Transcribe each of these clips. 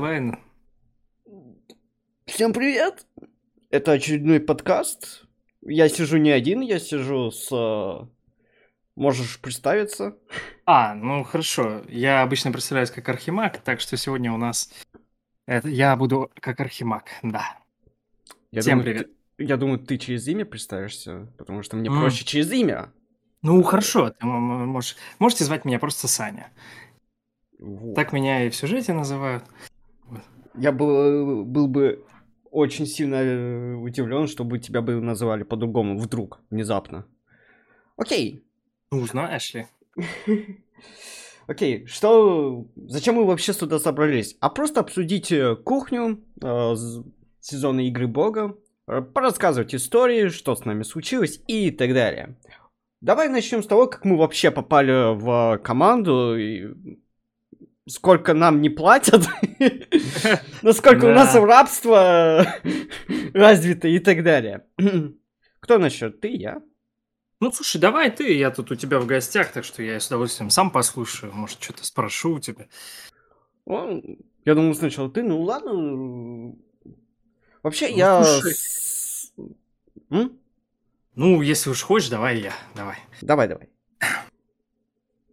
Лайн. Всем привет! Это очередной подкаст. Я сижу не один, я сижу с... э, Можешь представиться? А, ну хорошо. Я обычно представляюсь как Архимаг, так что сегодня у нас... Это, я буду как Архимаг, да. Я Всем думаю, привет. ты- я думаю, ты через имя представишься, потому что мне М. проще через имя. Ну хорошо, ты можешь... можете звать меня просто Саня. Вот. Так меня и в сюжете называют. Я был, был бы очень сильно удивлен, чтобы тебя бы называли по-другому, вдруг, внезапно. Окей, Ну, знаешь ли. Окей, что... Зачем мы вообще сюда собрались? А просто обсудить э, кухню, э, сезона Игры Бога, э, порассказывать истории, что с нами случилось и так далее. Давай начнем с того, как мы вообще попали в команду, и сколько нам не платят, насколько у нас рабство развито и так далее. Кто начнет? Ты, я? Ну, слушай, давай ты, я тут у тебя в гостях, так что я с удовольствием сам послушаю, может, что-то спрошу у тебя. Я думал сначала ты, ну ладно. Вообще, Ну, я... Ну, если уж хочешь, давай я, давай. Давай, давай.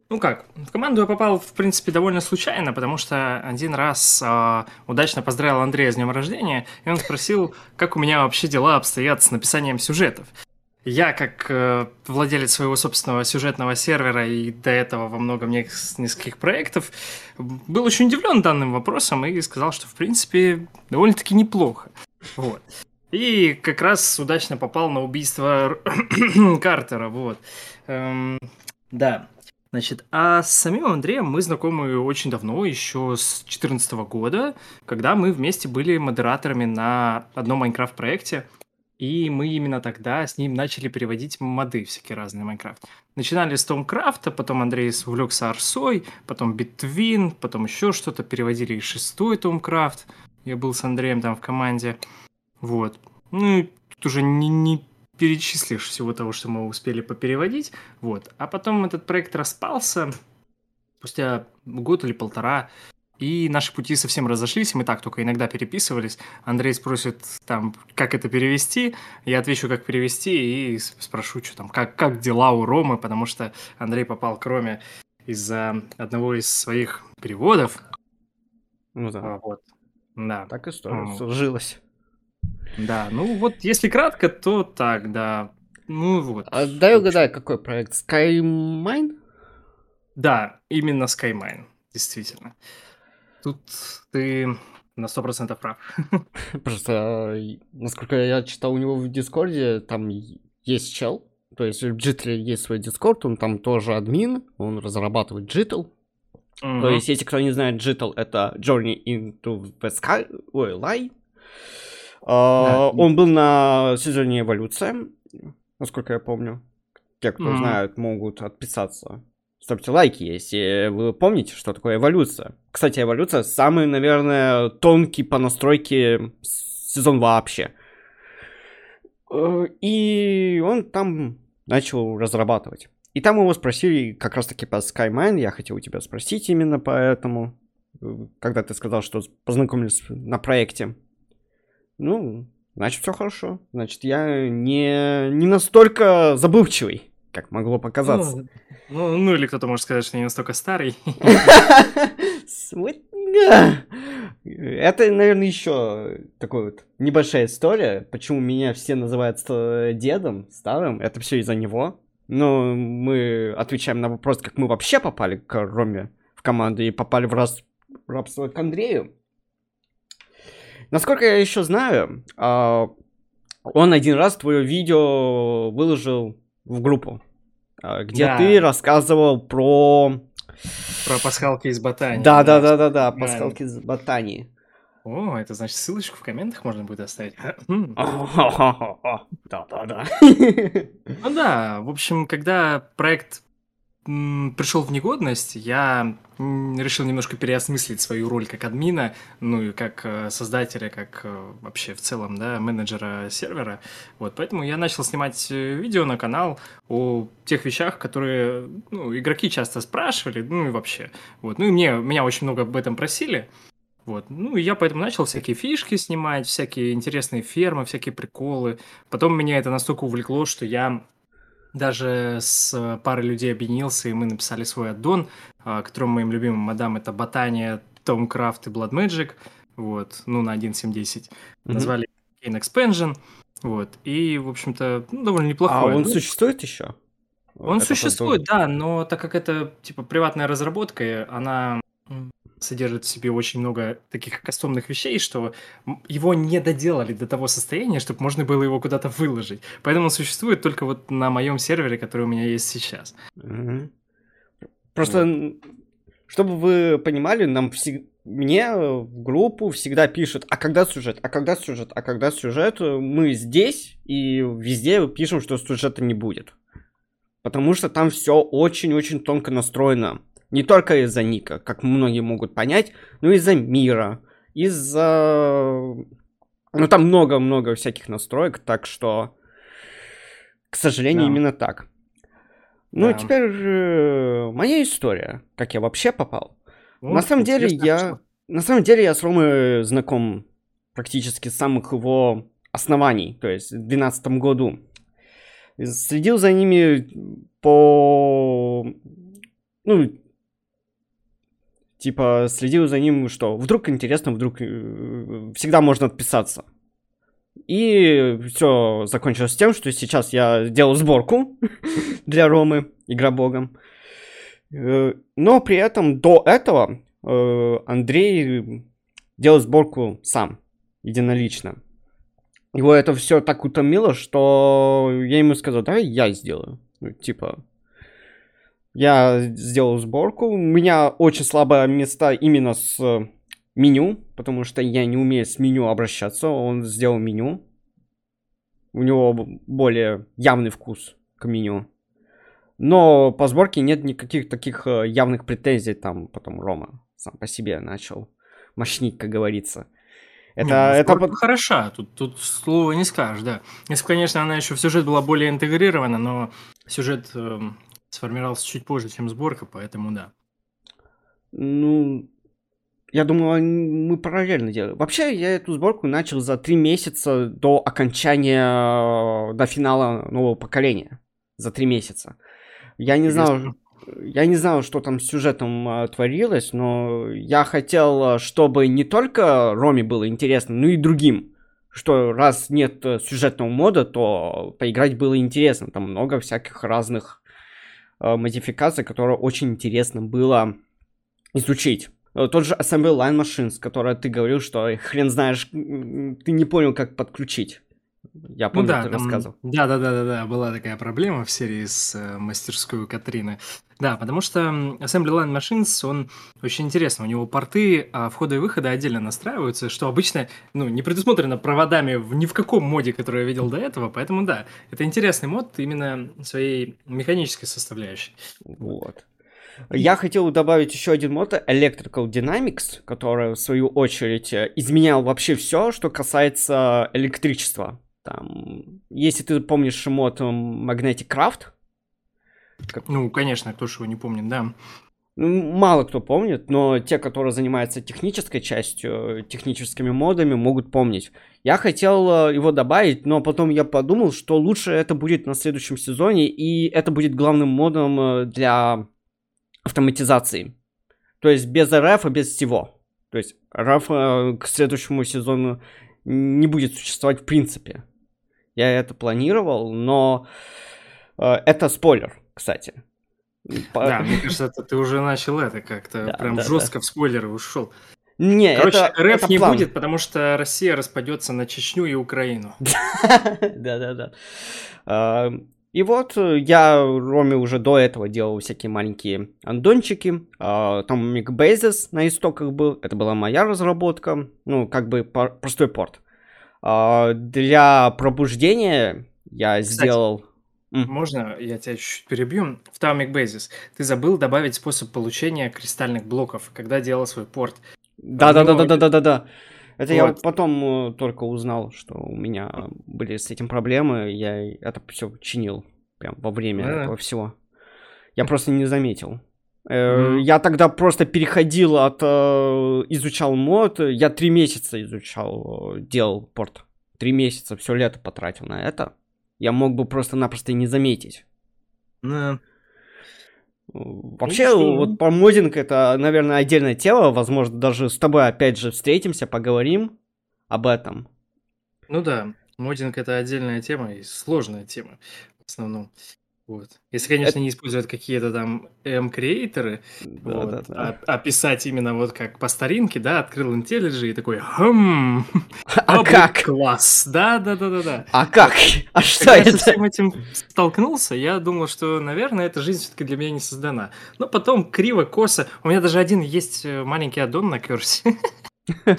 Ну как, в команду я попал, в принципе, довольно случайно, потому что один раз а, удачно поздравил Андрея с днем рождения, и он спросил, как у меня вообще дела обстоят с написанием сюжетов. Я, как э, владелец своего собственного сюжетного сервера и до этого во многом нескольких проектов, был очень удивлен данным вопросом и сказал, что, в принципе, довольно-таки неплохо. Вот. И как раз удачно попал на убийство Картера, вот. Эм, да. Значит, а с самим Андреем мы знакомы очень давно, еще с 2014 года, когда мы вместе были модераторами на одном Майнкрафт-проекте, и мы именно тогда с ним начали переводить моды всякие разные Майнкрафт. Начинали с Томкрафта, потом Андрей увлекся Арсой, потом Битвин, потом еще что-то, переводили и шестой Томкрафт. Я был с Андреем там в команде. Вот. Ну, и тут уже не, не перечислишь всего того, что мы успели попереводить. Вот. А потом этот проект распался спустя год или полтора, и наши пути совсем разошлись, мы так только иногда переписывались. Андрей спросит там, как это перевести, я отвечу, как перевести, и спрошу, что там, как, как дела у Ромы, потому что Андрей попал к Роме из-за одного из своих переводов. Ну да. А, Вот. Да. Так история М. сложилась. Да, ну вот если кратко, то так, да. Ну вот. А дай угадай, какой проект? Skymine? Да, именно Skymine, действительно. Тут ты на 100% прав. Просто, э, насколько я читал у него в Дискорде, там есть чел. То есть в Джитле есть свой Дискорд, он там тоже админ, он разрабатывает Джитл. То Мгм. есть, если кто не знает, Джитл это Journey into the Sky, ой, Lie. А, Да. Он был на сезоне Эволюция, насколько я помню. Те, кто Мгм. знают, могут отписаться. Ставьте лайки, если вы помните, что такое эволюция. Кстати, эволюция самый, наверное, тонкий по настройке сезон вообще. Э, И он там начал разрабатывать. И там его спросили как раз таки по Skymine, я хотел у тебя спросить именно поэтому, э, когда ты сказал, что познакомились на проекте. Ну, значит, все хорошо. Значит, я не, не настолько забывчивый, как могло показаться. Ну, ну, ну, или кто-то может сказать, что не настолько старый. Это, наверное, еще такой вот небольшая история, почему меня все называют дедом, старым. Это все из-за него. Но мы отвечаем на вопрос, как мы вообще попали к Роме в команду и попали в рас- рабство к Андрею. Насколько я еще знаю, а, он один раз твое видео выложил в группу, а, где Да. ты рассказывал про Про пасхалки из ботании. да, да, да, да, да, пасхалки из ботании. О, это значит, ссылочку в комментах можно будет оставить. Хм. Да, да, да. Ну да, в общем, когда проект пришел в негодность, я решил немножко переосмыслить свою роль как админа, ну и как э, создателя, как э, вообще в целом, да, менеджера сервера. Вот, поэтому я начал снимать э, видео на канал о тех вещах, которые, ну, игроки часто спрашивали, ну и вообще. Вот, ну и мне, меня очень много об этом просили. Вот. Ну, и я поэтому начал всякие фишки снимать, всякие интересные фермы, всякие приколы. Потом меня это настолько увлекло, что я даже с парой людей объединился, и мы написали свой аддон, а, которым моим любимым модам это Ботания, Томкрафт и Blood Magic, вот, ну, на 1.7.10. Mm-hmm. Назвали Kane Expansion, вот, и, в общем-то, ну, довольно неплохой. А он ну, существует еще? Он это существует, да, но так как это, типа, приватная разработка, она содержит в себе очень много таких кастомных вещей, что его не доделали до того состояния, чтобы можно было его куда-то выложить. Поэтому он существует только вот на моем сервере, который у меня есть сейчас. Угу. Просто, вот. чтобы вы понимали, нам всегда мне в группу всегда пишут, а когда сюжет, а когда сюжет, а когда сюжет, мы здесь и везде пишем, что сюжета не будет. Потому что там все очень-очень тонко настроено. Не только из-за Ника, как многие могут понять, но из-за мира, из-за... Ну, там много-много всяких настроек, так что, к сожалению, да. именно так. Ну, да. теперь э, моя история, как я вообще попал. Вот, на самом деле, я... Что? На самом деле, я с Ромой знаком практически с самых его оснований, то есть в 2012 году. Следил за ними по... Ну, Типа, следил за ним, что вдруг интересно, вдруг э, всегда можно отписаться. И все закончилось тем, что сейчас я делал сборку для Ромы, игра богом. Э, но при этом до этого э, Андрей делал сборку сам, единолично. Его это все так утомило, что я ему сказал, давай я сделаю. Ну, типа, я сделал сборку. У меня очень слабое место именно с э, меню, потому что я не умею с меню обращаться. Он сделал меню. У него более явный вкус к меню. Но по сборке нет никаких таких э, явных претензий. Там потом Рома сам по себе начал мощнить, как говорится. Это, ну, это хороша, тут, тут слова не скажешь, да. Если, конечно, она еще в сюжет была более интегрирована, но сюжет э, сформировался чуть позже, чем сборка, поэтому да. Ну, я думаю, мы параллельно делаем. Вообще, я эту сборку начал за три месяца до окончания, до финала нового поколения. За три месяца. Я не знал, я не знал, что там с сюжетом а, творилось, но я хотел, чтобы не только Роме было интересно, но и другим. Что раз нет э, сюжетного мода, то поиграть было интересно. Там много всяких разных Э, модификация, которую очень интересно было изучить. Э, тот же Assembly Line Machines, который ты говорил, что хрен знаешь, ты не понял, как подключить. Я помню, ну, да, ты там, рассказывал. Да, да, да, да, да, была такая проблема в серии с э, мастерской Катрины. Да, потому что Assembly Line Machines, он очень интересный. У него порты а входа и выхода отдельно настраиваются, что обычно ну, не предусмотрено проводами в, ни в каком моде, который я видел до этого. Поэтому да, это интересный мод именно своей механической составляющей. Вот. Я хотел добавить еще один мод Electrical Dynamics, который в свою очередь изменял вообще все, что касается электричества. Там, если ты помнишь мод Magnetic Craft, как... Ну, конечно, кто же его не помнит, да. Ну, мало кто помнит, но те, которые занимаются технической частью, техническими модами, могут помнить. Я хотел э, его добавить, но потом я подумал, что лучше это будет на следующем сезоне, и это будет главным модом э, для автоматизации. То есть без РФ и без всего. То есть РФ э, к следующему сезону не будет существовать в принципе. Я это планировал, но это спойлер кстати. Да, мне кажется, это ты уже начал это как-то да, прям да, жестко да. в спойлеры ушел. Не, Короче, это, рэп это не план. будет, потому что Россия распадется на Чечню и Украину. Да-да-да. А, и вот я Роме уже до этого делал всякие маленькие андончики. А, там Микбейзис на истоках был. Это была моя разработка. Ну, как бы простой порт. А, для пробуждения я сделал... Можно я тебя чуть-чуть перебью? В Taumic Basis ты забыл добавить способ получения кристальных блоков, когда делал свой порт. Да-да-да-да-да-да-да. Это вот. я потом э, только узнал, что у меня были с этим проблемы. Я это все чинил прям во время да. этого всего. Я просто не заметил. Mm-hmm. Я тогда просто переходил от... Э, изучал мод, я три месяца изучал, делал порт. Три месяца, все лето потратил на это. Я мог бы просто-напросто и не заметить. Yeah. Вообще, ну, вот по модинг это, наверное, отдельная тема. Возможно, даже с тобой опять же встретимся, поговорим об этом. Ну да, модинг это отдельная тема и сложная тема в основном. Вот. Если, конечно, это... не используют какие-то там M-креаторы, да, вот, да, да. А, а писать именно вот как по старинке, да, открыл IntelliJ и такой, хм, а как? Класс, да, да, да, да, да. А как? А что Когда это? я со всем этим столкнулся, я думал, что, наверное, эта жизнь все-таки для меня не создана. Но потом криво, косо. У меня даже один есть э, маленький аддон на Керсе.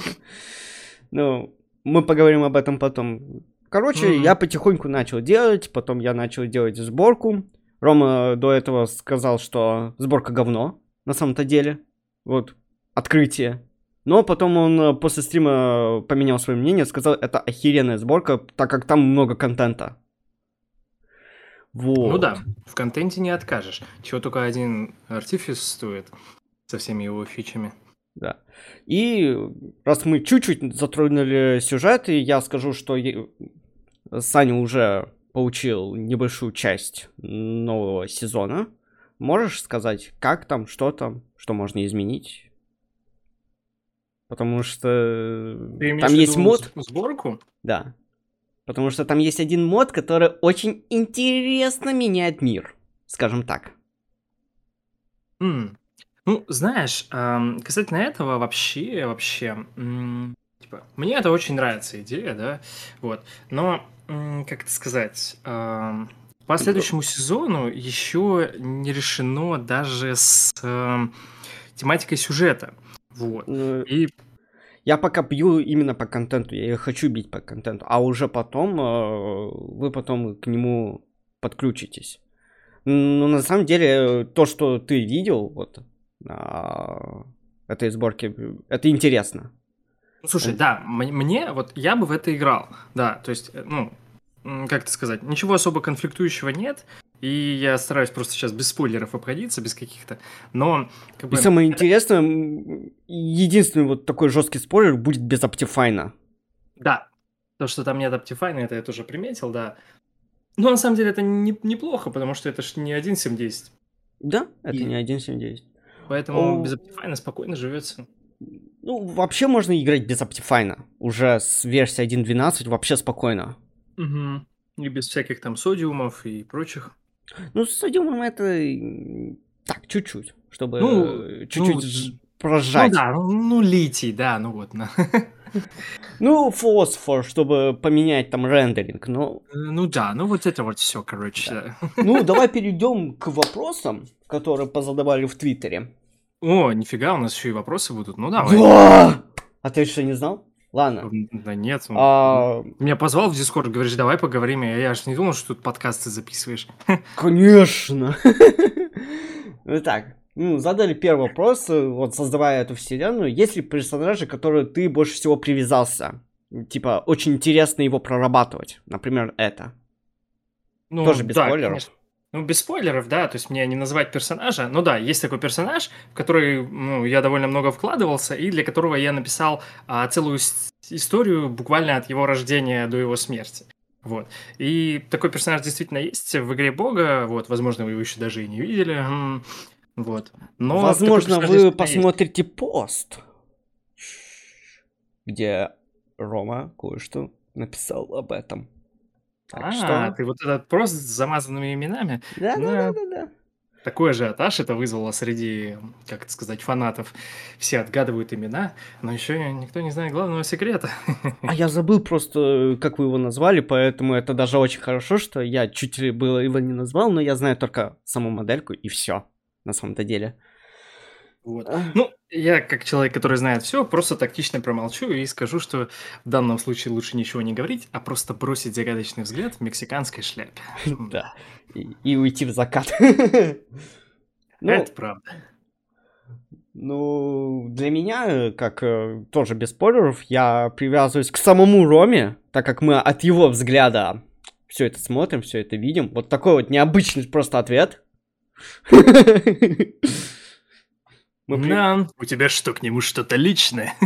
Ну, мы поговорим об этом потом. Короче, mm-hmm. я потихоньку начал делать, потом я начал делать сборку. Рома до этого сказал, что сборка говно, на самом-то деле. Вот, открытие. Но потом он э, после стрима поменял свое мнение, сказал, это охеренная сборка, так как там много контента. Вот. Ну да, в контенте не откажешь. Чего только один артифис стоит со всеми его фичами. Да. И раз мы чуть-чуть затронули сюжет, и я скажу, что Саня уже получил небольшую часть нового сезона. Можешь сказать, как там, что там, что можно изменить? Потому что там есть мод. Сборку? Да. Потому что там есть один мод, который очень интересно меняет мир. Скажем так. Mm. Ну, знаешь, эм, касательно этого вообще, вообще, м, типа, мне это очень нравится идея, да, вот, но, как это сказать, по следующему сезону еще не решено даже с эм, тематикой сюжета, вот, Ну, и Я пока бью именно по контенту, я хочу бить по контенту, а уже потом э, вы потом к нему подключитесь. Ну, на самом деле, то, что ты видел, вот, а, этой сборки. Это интересно. Слушай, да, мне вот я бы в это играл, да, то есть, э, ну, как это сказать, ничего особо конфликтующего нет, и я стараюсь просто сейчас без спойлеров обходиться, без каких-то, но... Как бы... И самое интересное, единственный вот такой жесткий спойлер будет без Optifine. Да, то, что там нет Optifine, это я тоже приметил, да. Но на самом деле это не, неплохо, потому что это же не 1.7.10. Да, это и... не 1.7.10. Поэтому О... без Optifine спокойно живется. Ну, вообще можно играть без Optifine. Уже с версии 1.12 вообще спокойно. Угу. И без всяких там содиумов и прочих. Ну, с содиумом это так, чуть-чуть, чтобы ну, чуть-чуть ну, прожать. Ну да, ну, ну литий, да, ну вот. Ну, фосфор, чтобы поменять там рендеринг, но... Э, ну да, ну вот это вот все, короче. Да. Ну, давай перейдем к вопросам, которые позадавали в Твиттере. О, нифига, у нас еще и вопросы будут. Ну давай. Да! А ты что, не знал? Ладно. Да нет. А... Меня позвал в Дискорд, говоришь, давай поговорим. Я, я же не думал, что тут подкасты записываешь. Конечно. Итак, ну, задали первый вопрос, вот создавая эту вселенную, есть ли персонажи, которые ты больше всего привязался? Типа, очень интересно его прорабатывать. Например, это. Ну, Тоже без да, спойлеров. Конечно. Ну, без спойлеров, да, то есть мне не называть персонажа. Ну да, есть такой персонаж, в который ну, я довольно много вкладывался, и для которого я написал а, целую историю буквально от его рождения до его смерти. Вот. И такой персонаж действительно есть в игре Бога. Вот, возможно, вы его еще даже и не видели. Вот. Но Возможно, вы посмотрите есть. пост, где Рома кое-что написал об этом. Так а, что... ты вот этот пост с замазанными именами? Да, да, да, да, да. Такой ажиотаж это вызвало среди, как это сказать, фанатов. Все отгадывают имена, но еще никто не знает главного секрета. А я забыл просто, как вы его назвали, поэтому это даже очень хорошо, что я чуть ли было его не назвал, но я знаю только саму модельку и все на самом-то деле. Вот. Ну, я как человек, который знает все, просто тактично промолчу и скажу, что в данном случае лучше ничего не говорить, а просто бросить загадочный взгляд в мексиканской шляпе. Да. И уйти в закат. Ну, Это правда. Ну, для меня, как э, тоже без спойлеров, я привязываюсь к самому Роме, так как мы от его взгляда все это смотрим, все это видим. Вот такой вот необычный просто ответ. При... Да, у тебя что, к нему что-то личное?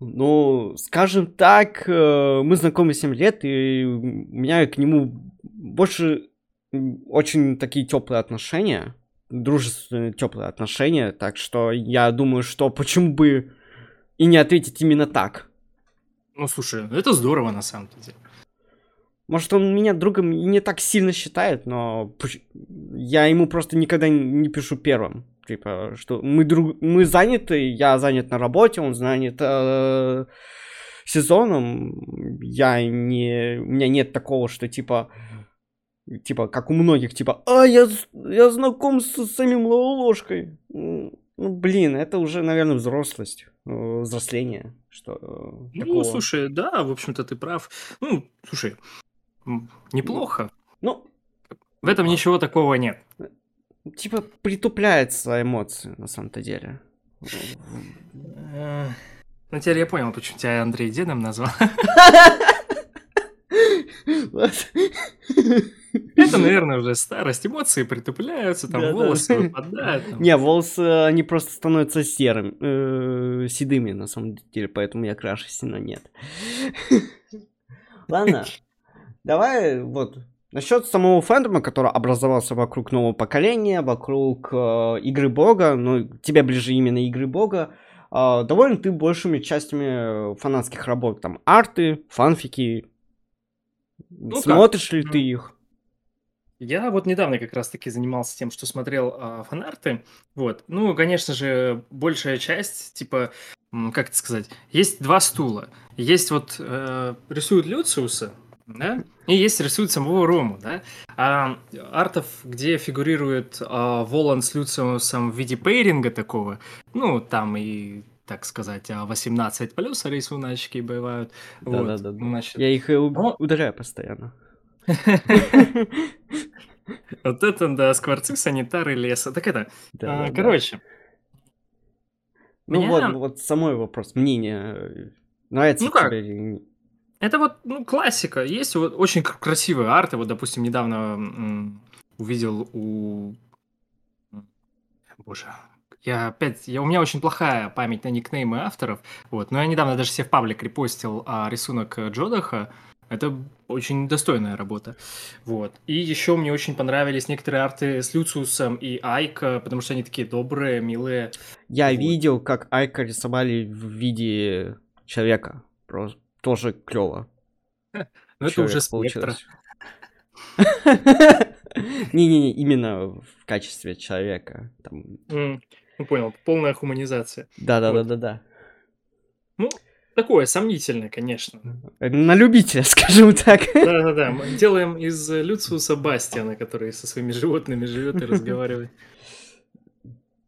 Ну, скажем так, э, мы знакомы 7 лет, и у меня к нему больше очень такие теплые отношения, дружественные теплые отношения, так что я думаю, что почему бы и не ответить именно так. Ну, слушай, это здорово на самом деле. Может, он меня другом и не так сильно считает, но я ему просто никогда не пишу первым. Типа, что мы, друг... мы заняты, я занят на работе, он занят э, сезоном. Я не... У меня нет такого, что типа... Типа, как у многих, типа, а, я, я знаком с самим ложкой. Ну, блин, это уже, наверное, взрослость, э, взросление. Что, э, ну, такого. слушай, да, в общем-то, ты прав. Ну, слушай, Неплохо. Ну, в этом ничего такого нет. Типа притупляется эмоции на самом-то деле. Э, ну, теперь я понял, почему тебя Андрей дедом назвал. Это, наверное, уже старость. Эмоции притупляются, там волосы выпадают. Не, волосы, они просто становятся серыми, э, седыми, на самом деле, поэтому я краше сильно нет. Ладно, Давай вот насчет самого фэндома, который образовался вокруг нового поколения, вокруг э, игры бога, ну, тебе ближе именно игры бога, э, доволен ты большими частями фанатских работ, там, арты, фанфики, ну, смотришь как? ли ты их? Я вот недавно как раз-таки занимался тем, что смотрел э, фанарты. Вот. Ну, конечно же, большая часть, типа, как это сказать, есть два стула. Есть вот э, рисуют Люциуса, да? И есть рисует самого Рому, да? А артов, где фигурирует а, Волан с Люциусом в виде пейринга такого, ну, там и так сказать, 18 плюс рисуночки бывают. Да, вот, да, да. Значит... Я их и Но... ударяю постоянно. Вот это, да, скворцы, санитары леса. Так это, а, короче. Ну вот, вот самой вопрос, мнение. Нравится ну тебе это вот ну, классика. Есть вот очень красивые арты. Вот, допустим, недавно увидел у... Боже, я опять, я, у меня очень плохая память на никнеймы авторов, вот, но я недавно даже себе в паблик репостил а, рисунок Джодаха, это очень достойная работа, вот. И еще мне очень понравились некоторые арты с Люциусом и Айка, потому что они такие добрые, милые. Я вот. видел, как Айка рисовали в виде человека, просто тоже клево. Ну это уже спектра. Не-не-не, именно в качестве человека. Ну понял, полная хуманизация. Да-да-да-да-да. Ну, такое сомнительное, конечно. На любителя, скажем так. Да-да-да, мы делаем из Люциуса Бастиана, который со своими животными живет и разговаривает.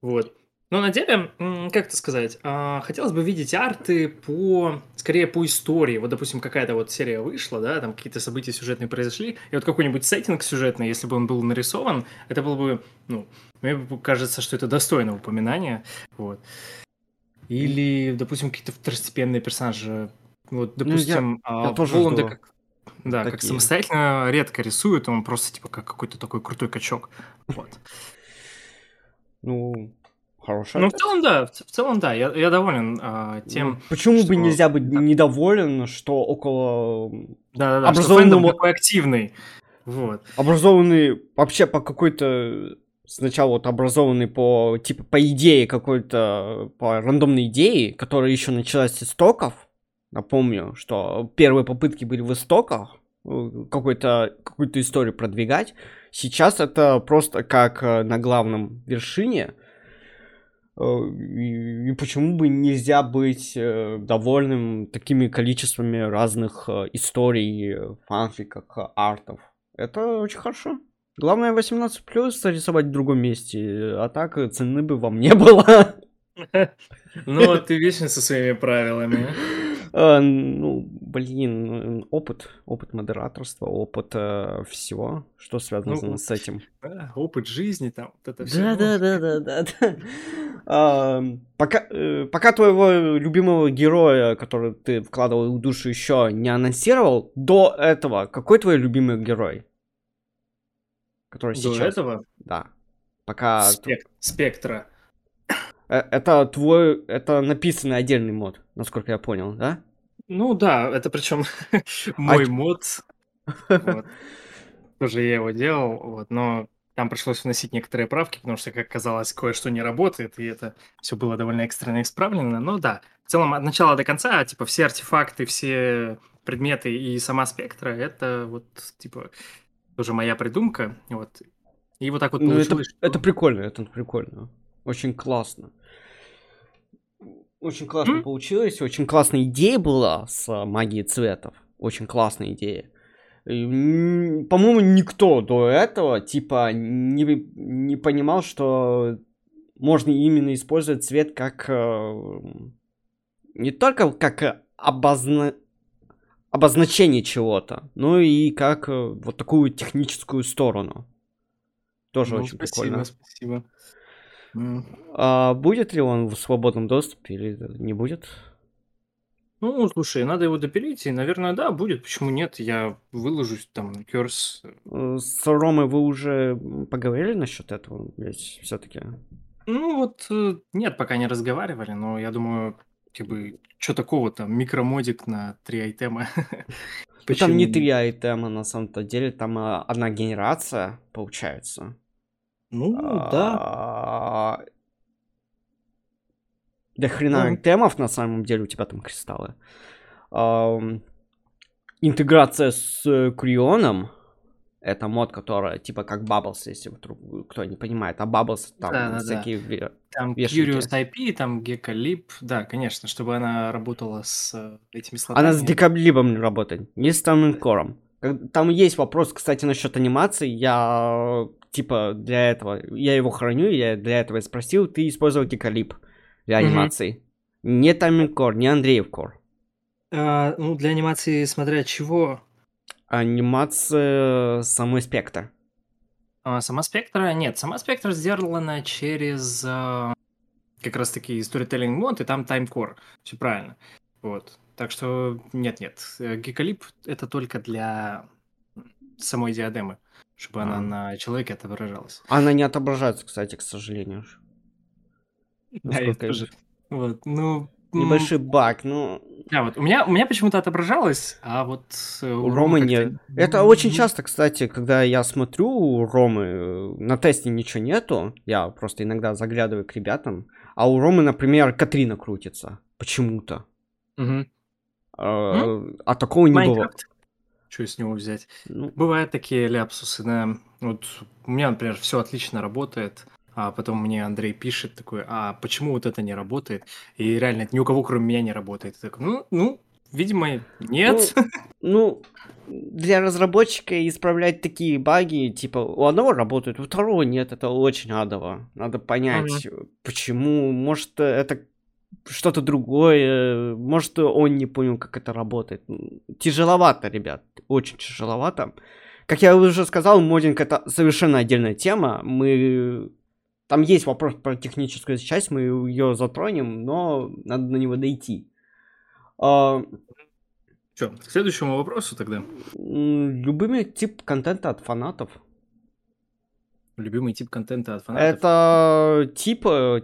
Вот. Но на деле, как это сказать, а, хотелось бы видеть арты по, скорее по истории. Вот, допустим, какая-то вот серия вышла, да, там какие-то события сюжетные произошли, и вот какой-нибудь сеттинг сюжетный, если бы он был нарисован, это было бы, ну, мне кажется, что это достойно упоминания, вот. Или, допустим, какие-то второстепенные персонажи. Вот, допустим, ну, я, я а, тоже Воланда как, да, Такие. как самостоятельно редко рисует, он просто типа как какой-то такой крутой качок. Вот. Ну, хорошая. Ну, в целом, да, в, целом, да, я, я доволен а, тем. Ну, почему что... бы нельзя быть да. недоволен, что около да, да, да, образованного... что такой активный. Вот. Образованный вообще по какой-то сначала вот образованный по типа по идее какой-то по рандомной идее, которая еще началась с истоков. Напомню, что первые попытки были в истоках э, какой-то какую-то историю продвигать. Сейчас это просто как э, на главном вершине и, почему бы нельзя быть э, довольным такими количествами разных э, историй, фанфиков, артов? Это очень хорошо. Главное 18 плюс рисовать в другом месте, а так цены бы вам не было. Ну, ты вечно со своими правилами. А, ну, блин, опыт, опыт модераторства, опыт э, всего, что связано ну, с этим. Опыт жизни там, вот это все. Да, да, да, да, да, да. Пока, э, пока твоего любимого героя, который ты вкладывал в душу, еще не анонсировал, до этого какой твой любимый герой? Который до сейчас? этого? Да. Пока... Спек... Спектра. Э, Это твой, это написанный отдельный мод, насколько я понял, да? Ну да, это причем мой ч- мод. вот. Тоже я его делал, вот, но там пришлось вносить некоторые правки, потому что, как казалось, кое-что не работает, и это все было довольно экстренно исправлено. Но да, в целом от начала до конца, типа, все артефакты, все предметы и сама спектра, это вот, типа, тоже моя придумка, вот. И вот так вот Ну, это, что... это прикольно, это прикольно. Очень классно. Очень классно М? получилось, очень классная идея была с а, магией цветов. Очень классная идея. По-моему, никто до этого, типа, не, не понимал, что можно именно использовать цвет как... э, Не только как обозна... обозначение чего-то, но и как э, вот такую техническую сторону. Тоже Ну, очень спасибо, прикольно. спасибо. А будет ли он в свободном доступе или не будет? Ну, слушай, надо его допилить, и, наверное, да, будет. Почему нет? Я выложусь там на Curse. Э, С Ромой вы уже поговорили насчет этого? Ведь все-таки. Ну, вот э, нет, пока не разговаривали, но я думаю, как бы, что такого там, микромодик на три айтема. Ну, там не три айтема на самом-то деле, там а, одна генерация получается. Ну, да. А, До хрена Ну, айтемов на самом деле у тебя там кристаллы. Интеграция с э, Крионом. Это мод, который типа как Bubbles, если вдруг кто не понимает. А Bubbles там да-да-да. всякие ве- Там вешалки. Curious IP, там Gekolib, да, конечно, чтобы она работала с э, этими Она с не работает, не с Таминкором. Там есть вопрос, кстати, насчет анимации. Я типа для этого, я его храню, я для этого и спросил, ты использовал декалиб для анимации. Не Таминкор, не Андреев Кор. А, ну, для анимации смотря чего. Анимация самой спектр. А, сама спектра, нет, сама спектра сделана через а, как раз таки storytelling мод, и там таймкор. Все правильно. Вот. Так что нет-нет. Гекалип это только для самой диадемы, чтобы она А. на человеке отображалась. Она не отображается, кстати, к сожалению. Да, я тоже. Вот, ну... Небольшой баг, ну, Да, вот у меня, у меня почему-то отображалось, а вот э, у у Ромы нет. Это очень часто, кстати, когда я смотрю у Ромы, э, на тесте ничего нету, я просто иногда заглядываю к ребятам, а у Ромы, например, Катрина крутится почему-то. Мгм. А а такого не. Майнкрафт. Что с него взять? Ну, Бывают такие ляпсусы, да. Вот у меня, например, все отлично работает, а потом мне Андрей пишет такой, а почему вот это не работает? И реально ни у кого, кроме меня, не работает. Я такой, ну, ну, видимо, нет. ну, для разработчика исправлять такие баги, типа, у одного работает, у второго нет, это очень адово. Надо понять, почему, может, это что-то другое, может, он не понял, как это работает. Тяжеловато, ребят, очень тяжеловато. Как я уже сказал, моддинг это совершенно отдельная тема. Мы... Там есть вопрос про техническую часть, мы ее затронем, но надо на него дойти. А, Что, к следующему вопросу тогда. м, любимый тип контента от фанатов. Любимый тип контента от фанатов. Это типа,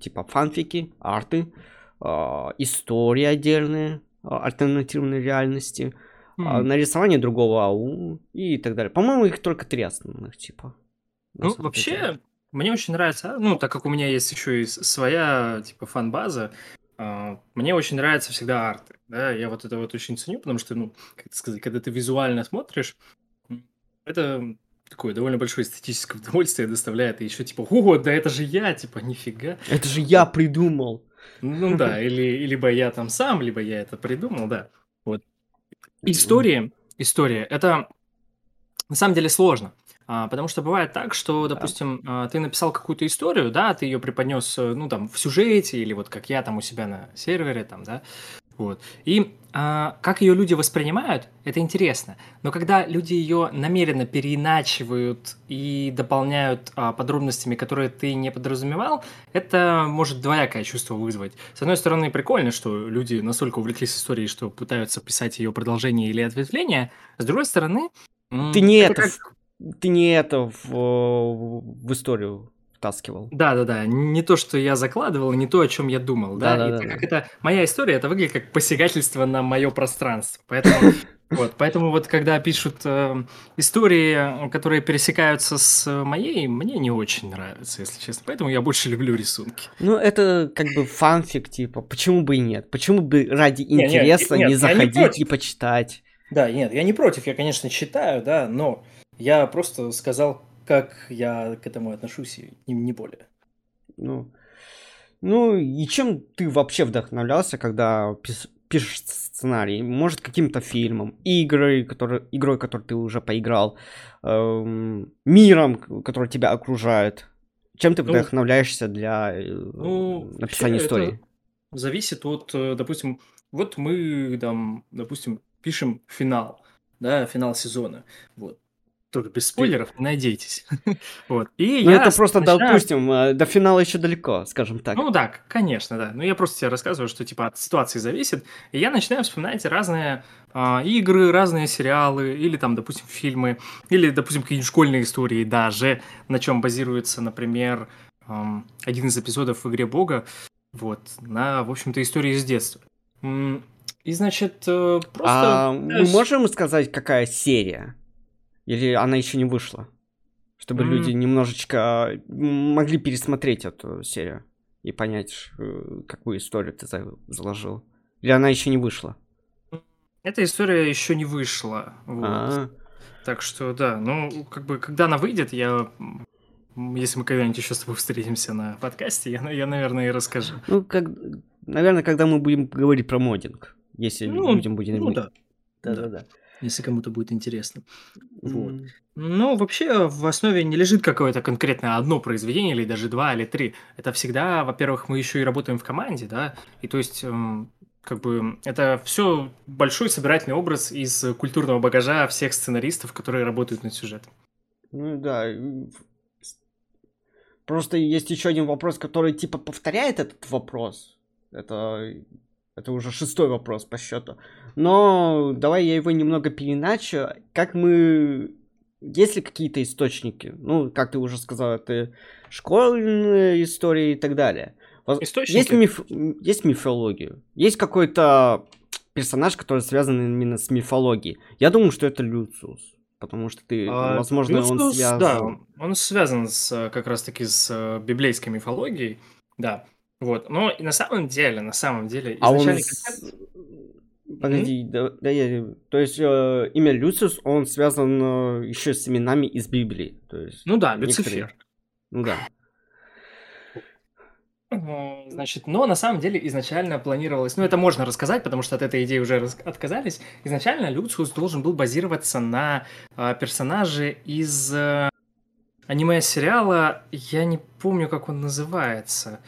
типа фанфики, арты, а, истории отдельные, а, альтернативной реальности, М. нарисование другого АУ и так далее. По-моему, их только три основных типа. Ну, вообще, деле. мне очень нравится, ну, так как у меня есть еще и своя, типа, фан-база, мне очень нравятся всегда арты, да, я вот это вот очень ценю, потому что, ну, как сказать, когда ты визуально смотришь, это такое довольно большое эстетическое удовольствие доставляет, и еще типа, о, да это же я, типа, нифига. Это же я придумал. Ну да, или либо я там сам, либо я это придумал, да. Вот. Истории, история, это на самом деле сложно. А, потому что бывает так, что, допустим, а, ты написал какую-то историю, да, ты ее преподнес, э, ну, там, в сюжете, или вот как я там у себя на сервере, там, да, вот. И а, как ее люди воспринимают, это интересно. Но когда люди ее намеренно переиначивают и дополняют а, подробностями, которые ты не подразумевал, это может двоякое чувство вызвать. С одной стороны, прикольно, что люди настолько увлеклись историей, что пытаются писать ее продолжение или ответвление. С другой стороны, Ты не это, как- в- ты не это в, в историю втаскивал. Да, да, да. Не то, что я закладывал, не то, о чем я думал, да. Да, да, И так да. как это моя история, это выглядит как посягательство на мое пространство. Поэтому вот, поэтому вот когда пишут э, истории, которые пересекаются с моей, мне не очень нравится, если честно. Поэтому я больше люблю рисунки. Ну, это как бы фанфик, типа, почему бы и нет? Почему бы ради Не, не, интереса нет, не я не заходить против. и почитать? Да, нет, я не против, я, конечно, читаю, да, но я просто сказал, как я к этому отношусь, и не, не более. Ну, ну, и чем ты вообще вдохновлялся, когда пис- пишешь сценарий? Может, каким-то фильмом, игрой, который, игрой, которой ты уже поиграл, эм, миром, который тебя окружает? Чем ты Ну, вдохновляешься для э, Ну, написания истории? зависит от, э, допустим, вот мы там, допустим, пишем финал, да, финал сезона, вот. Тоже без спойлеров, не надейтесь. Вот. И Ну, я это просто, начинаю- допустим, э, до финала еще далеко, скажем так. Ну да, конечно, да. Ну я просто тебе рассказываю, что типа от ситуации зависит. И я начинаю вспоминать разные а, игры, разные сериалы, или там, допустим, фильмы, или, допустим, какие-нибудь школьные истории даже, на чем базируется, например, ам, один из эпизодов в «Игре Бога», вот, на, в общем-то, истории из детства. И, значит, э, просто... А мы можем сказать, какая серия? Или она еще не вышла? Чтобы М. люди немножечко м, могли пересмотреть эту серию и понять, э, какую историю ты за- заложил. Или она еще не вышла? Эта история еще не вышла, вот. А, Так что, да, ну, как бы, когда она выйдет, я, если мы когда-нибудь еще с тобой встретимся на подкасте, я, я, наверное, и расскажу. Ну, как, наверное, когда мы будем говорить про моддинг. Если Ну, людям будет... Ну, да, Да-да-да. Если кому-то будет интересно. Вот. Ну, вообще, в основе не лежит какое-то конкретное одно произведение, или даже два, или три. Это всегда, во-первых, мы еще и работаем в команде, да, и то есть, эм, как бы, это все большой собирательный образ из культурного багажа всех сценаристов, которые работают над сюжетом. Ну да. Просто есть еще один вопрос, который типа повторяет этот вопрос. Это, это уже шестой вопрос по счету. Но давай я его немного переначу. Как мы... Есть ли какие-то источники? Ну, как ты уже сказал, это школьные истории и так далее. Источники? Есть, миф... есть мифология. Есть какой-то персонаж, который связан именно с мифологией. Я думаю, что это Люциус. Потому что ты, А, возможно, он Люциус, связан... Да, он- он связан с, как раз-таки с библейской мифологией, да. Вот. Но и на самом деле, на самом деле, А он... концепт- Погоди, да, да я... То есть э, имя Люциус, он связан еще с именами из Библии. То есть, Ну да, некоторые- Люцифер. Ну да. Э, Значит, но на самом деле изначально планировалось, ну это можно рассказать, потому что от этой идеи уже рас- отказались. Изначально Люциус должен был базироваться на э, персонаже из э, аниме-сериала, я не помню, как он называется.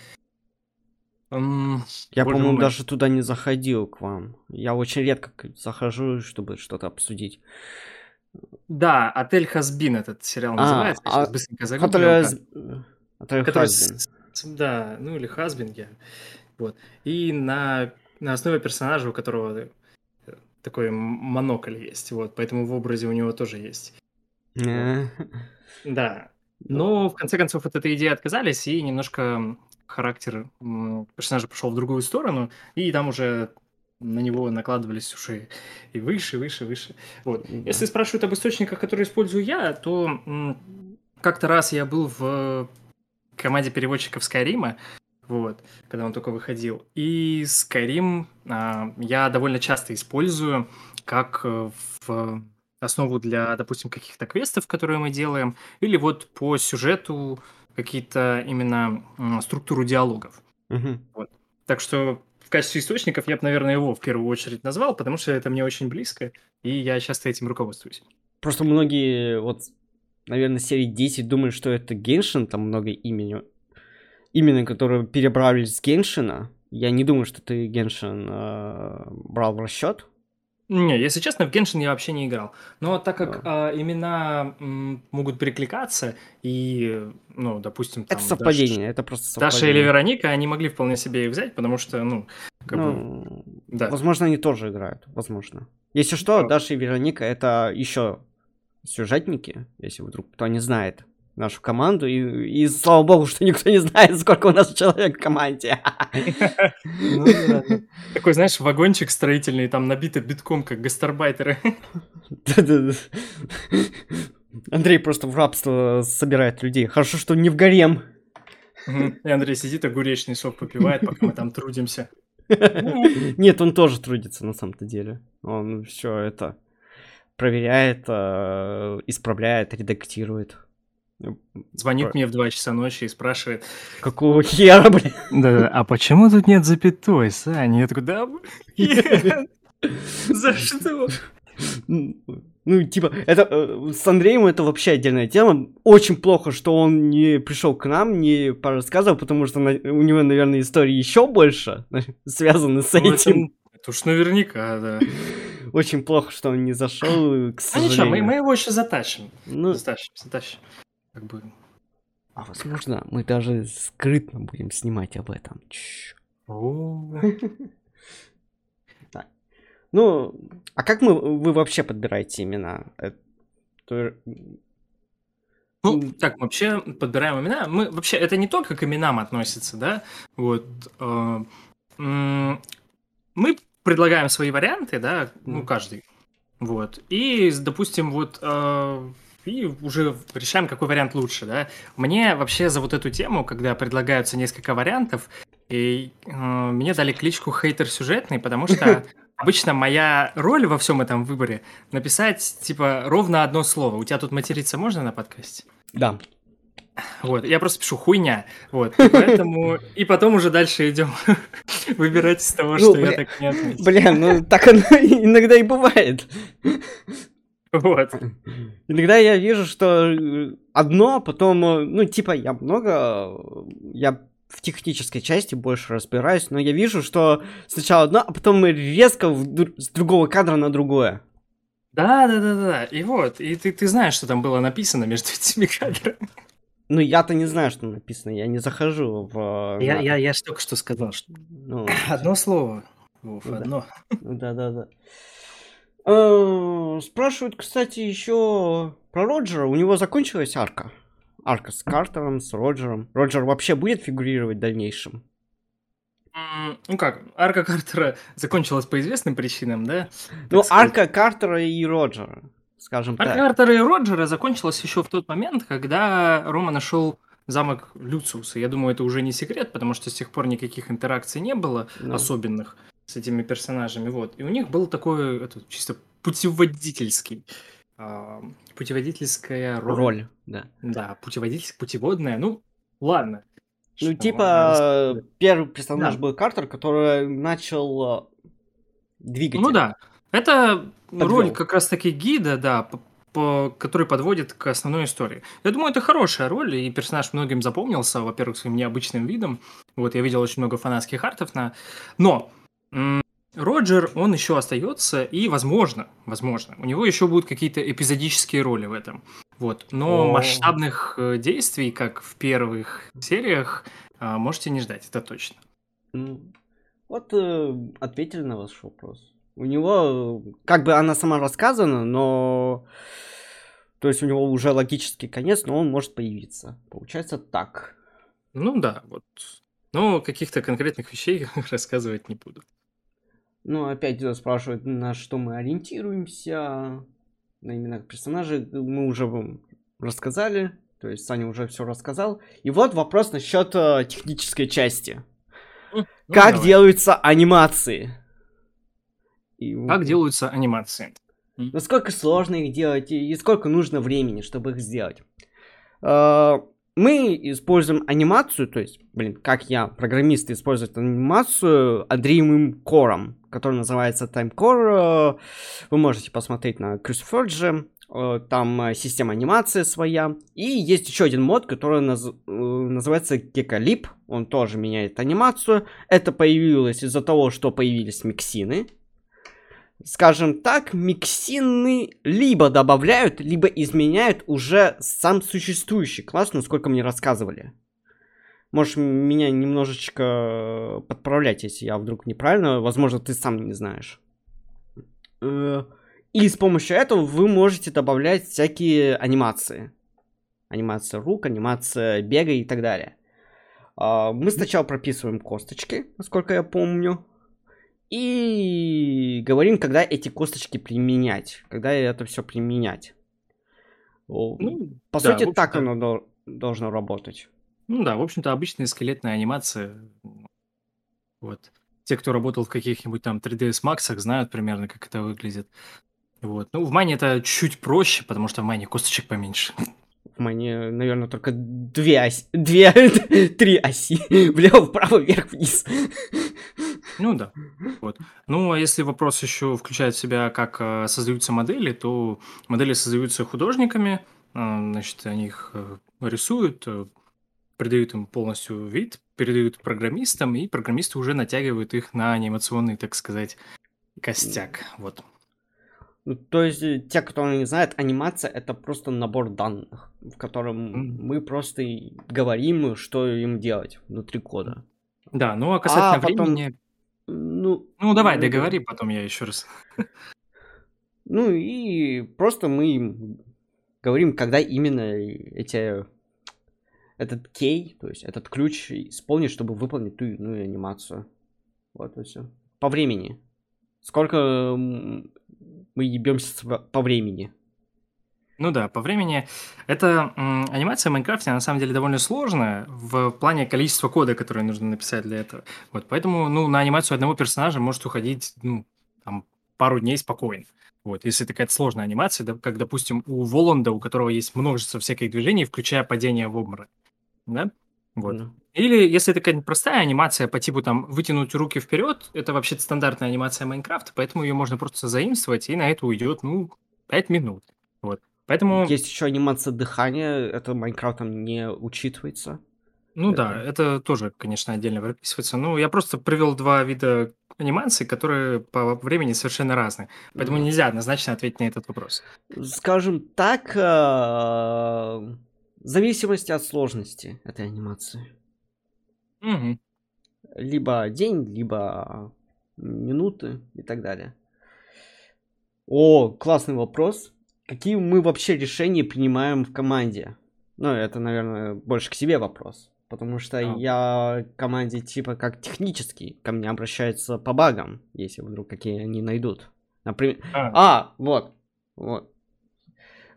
Я, по-моему, даже туда не заходил к вам. Я очень редко захожу, чтобы что-то обсудить. Да, Отель Хазбин этот сериал А, называется. Я сейчас а быстренько загуглю, Который... Который Хазбин. с- Да, ну или Хазбин, я. Вот. И на, на основе персонажа, у которого э, такой монокль есть, вот, поэтому в образе у него тоже есть. Э, Да. Но в конце концов от этой идеи отказались, и немножко характер персонажа пошел в другую сторону, и там уже на него накладывались уже и выше, выше, выше. Вот. Да. Если спрашивают об источниках, которые использую я, то как-то раз я был в команде переводчиков Скайрима, вот, когда он только выходил. И Skyrim а, я довольно часто использую как э, в основу для, допустим, каких-то квестов, которые мы делаем, или вот по сюжету какие-то именно структуру диалогов. мгм. Так что в качестве источников я бы, наверное, его в первую очередь назвал, потому что это мне очень близко, и я часто этим руководствуюсь. Просто многие, вот, наверное, серии 10 думают, что это Геншин, там много имени, именно которые перебрали с Геншина. Я не думаю, что ты Геншин э, брал в расчет. Не, если честно, в Геншин я вообще не играл. Но так как а, имена м, могут перекликаться, и, ну, допустим, там Это совпадение, это просто Даша, Даша совпадение. или Вероника, они могли вполне себе их взять, потому что, ну, как бы, Ну, да. Возможно, они тоже играют, возможно. Если что, Да. Даша и Вероника это еще сюжетники, если вдруг кто не знает. Нашу команду, и, и слава богу, что никто не знает, сколько у нас человек в команде. Ну Такой, знаешь, вагончик строительный, там набито битком, как гастарбайтеры. Андрей просто в рабство собирает людей. Хорошо, что не в гарем. И Андрей сидит, огуречный сок попивает, пока мы там трудимся. Нет, он тоже трудится на самом-то деле. Он все это проверяет, э, исправляет, редактирует. Звонит мне в 2 часа ночи и спрашивает. Какого хера, блин? Да, а почему тут нет запятой, Саня? Я такой, да, За что? Ну, типа, это э, с Андреем это вообще отдельная тема. Очень плохо, что он не пришел к нам, не порассказывал, потому что на, у него, наверное, истории еще больше связаны с ну, этим. Это, уж наверняка, да. Очень плохо, что он не зашел, к сожалению. Ну ничего, мы, мы его еще затащим. Ну, затащим, затащим. Как бы. А возможно, мы даже скрытно будем снимать об этом. Ну, а как мы, вы вообще подбираете имена? Это... Ну, так, вообще подбираем имена. Мы вообще, это не только к именам относится, да? Вот. Э, мы предлагаем свои варианты, да, ну, каждый. Вот. И, допустим, вот э, и уже решаем, какой вариант лучше, да. Мне вообще за вот эту тему, когда предлагаются несколько вариантов, и, э, мне дали кличку хейтер сюжетный, потому что Обычно моя роль во всем этом выборе написать, типа, ровно одно слово. У тебя тут материться можно на подкасте? Да. Вот, я просто пишу хуйня. Вот, поэтому... И потом уже дальше идем выбирать из того, ну, что я так не отметил. Блин, ну так оно иногда и бывает. Вот. Иногда я вижу, что одно, потом, ну, типа, я много, я в технической части больше разбираюсь, но я вижу, что сначала одно, а потом мы резко в, с другого кадра на другое. Да, да, да, да. И вот, и ты, ты знаешь, что там было написано между этими кадрами. Ну, я-то не знаю, что написано, я не захожу в... Я, я, я же только что сказал, что... Ну, одно слово, Вов, ну, одно. Да, да, да. Э, спрашивают, кстати, еще про Роджера. У него закончилась арка? арка с Картером, с Роджером. Роджер вообще будет фигурировать в дальнейшем? Ну как, арка Картера закончилась по известным причинам, да? Ну, арка Картера и Роджера, скажем арка так. Арка Картера и Роджера закончилась еще в тот момент, когда Рома нашел замок Люциуса. Я думаю, это уже не секрет, потому что с тех пор никаких интеракций не было no. особенных с этими персонажами. Вот. И у них был такой это, чисто путеводительский путеводительская роль. Роль, да. Да, путеводительская, путеводная, ну, ладно. Ну, Что типа, первый персонаж да. был Картер, который начал а, двигать. Ну да, это Подвел. роль как раз-таки гида, да, по, по, который подводит к основной истории. Я думаю, это хорошая роль, и персонаж многим запомнился, во-первых, своим необычным видом. Вот, я видел очень много фанатских артов на... Но Роджер, он еще остается, и, возможно, возможно, у него еще будут какие-то эпизодические роли в этом. Вот. Но О. масштабных э, действий, как в первых сериях, э, можете не ждать, это точно. Вот э, ответили на ваш вопрос. У него, как бы она сама рассказана, но... То есть у него уже логический конец, но он может появиться. Получается так. Ну да, вот. Но каких-то конкретных вещей рассказывать не буду. Ну, опять спрашивают, на что мы ориентируемся, на имена персонажей. Мы уже вам рассказали, то есть Саня уже все рассказал. И вот вопрос насчет э, технической части. Ну, как давай. делаются анимации? И... Как делаются анимации? Насколько сложно их делать и сколько нужно времени, чтобы их сделать? Э, мы используем анимацию, то есть, блин, как я, программисты, используют анимацию адреевым кором, который называется TimeCore. Вы можете посмотреть на CruciForge, э, там э, система анимации своя. И есть еще один мод, который наз... Э, называется Gekalip, он тоже меняет анимацию. Это появилось из-за того, что появились миксины, скажем так, миксины либо добавляют, либо изменяют уже сам существующий класс, насколько мне рассказывали. Можешь меня немножечко подправлять, если я вдруг неправильно, возможно, ты сам не знаешь. Э, и с помощью этого вы можете добавлять всякие анимации. Анимация рук, анимация бега и так далее. А, мы сначала прописываем косточки, насколько я помню. И говорим, когда эти косточки применять. Когда это все применять. Ну, По да, сути, так оно должно работать. Ну да, в общем-то, обычная скелетная анимация. Вот. Те, кто работал в каких-нибудь там 3ds Max, знают примерно, как это выглядит. Вот. Ну, в Мане это чуть проще, потому что в Мане косточек поменьше. В Мане, наверное, только две оси, две, три оси. Влево, вправо, вверх, вниз. Ну да. Вот. Ну, а если вопрос еще включает в себя, как э, создаются модели, то модели создаются художниками, э, значит, они их э, рисуют, придают им полностью вид, передают программистам, и программисты уже натягивают их на анимационный, так сказать, костяк. Вот. Ну, то есть, те, кто не знает, анимация это просто набор данных, в котором мы просто говорим, что им делать внутри кода. Да, ну а касательно а потом... времени. Ну, ну давай, договори, потом я еще раз. Ну и просто мы говорим, когда именно эти этот кей, то есть этот ключ исполнить, чтобы выполнить ту иную анимацию. Вот и все. По времени. Сколько мы ебемся по времени. Ну да, по времени. Это м, анимация в Майнкрафте, на самом деле, довольно сложная в плане количества кода, которое нужно написать для этого. Вот, поэтому, ну, на анимацию одного персонажа может уходить, ну, там, пару дней спокойно. Вот, если такая сложная анимация, да, как, допустим, у Воланда, у которого есть множество всяких движений, включая падение в обморок да? Вот. Mm. Или если это какая-нибудь простая анимация по типу там вытянуть руки вперед, это вообще стандартная анимация Майнкрафта, поэтому ее можно просто заимствовать, и на это уйдет, ну, 5 минут. Вот. Поэтому... Есть еще анимация дыхания, это Майнкрафтом не учитывается. Ну это... да, это тоже, конечно, отдельно прописывается. Ну, я просто привел два вида анимации, которые по времени совершенно разные. Поэтому нельзя однозначно ответить на этот вопрос. Скажем так, э, в зависимости от сложности этой анимации. Угу. Либо день, либо минуты и так далее. О, классный вопрос. Какие мы вообще решения принимаем в команде? Ну, это, наверное, больше к себе вопрос. Потому что а. я команде типа как технический, ко мне обращаются по багам, если вдруг какие они найдут. Например... А, а вот, вот.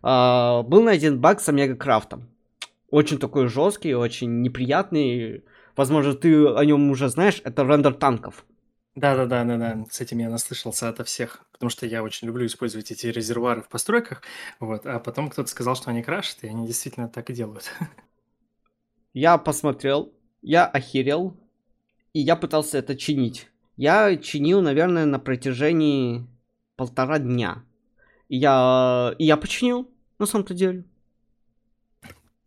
А, был найден баг с Омега Крафтом очень такой жесткий, очень неприятный. Возможно, ты о нем уже знаешь, это рендер танков. Да, да, да, да, да. С этим я наслышался ото всех, потому что я очень люблю использовать эти резервуары в постройках. Вот, а потом кто-то сказал, что они крашат, и они действительно так и делают. Я посмотрел, я охерел, и я пытался это чинить. Я чинил, наверное, на протяжении полтора дня. И я, и я починил, на самом-то деле.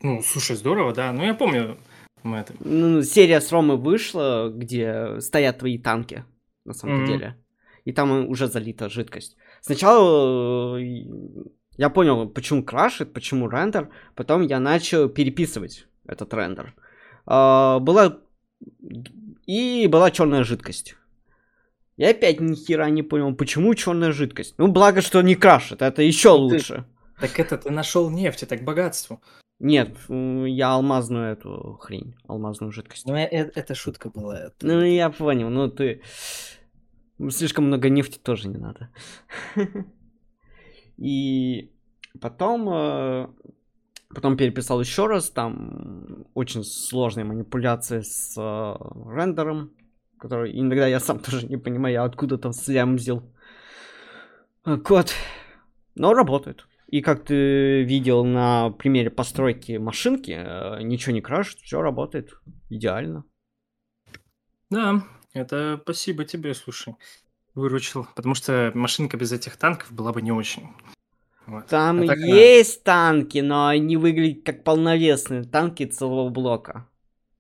Ну, слушай, здорово, да. Ну, я помню мы это. Ну, серия с Ромы вышла, где стоят твои танки, на самом mm-hmm. деле. И там уже залита жидкость. Сначала э, я понял, почему крашит, почему рендер. Потом я начал переписывать этот рендер. А, была и была черная жидкость. Я опять ни хера не понял, почему черная жидкость. Ну, благо, что не крашит, это еще лучше. Так это ты нашел нефть, это к богатству. Нет, я алмазную эту хрень, алмазную жидкость. Ну, это, э, это шутка была. Это... Ну, я понял, ну ты... Слишком много нефти тоже не надо. И потом... Э, потом переписал еще раз, там очень сложные манипуляции с э, рендером, который иногда я сам тоже не понимаю, откуда там слямзил код. Но работает. И как ты видел на примере постройки машинки, э, ничего не крашит, все работает идеально. Да, это спасибо тебе, слушай, выручил. Потому что машинка без этих танков была бы не очень. Вот. Там а есть она... танки, но они выглядят как полновесные танки целого блока.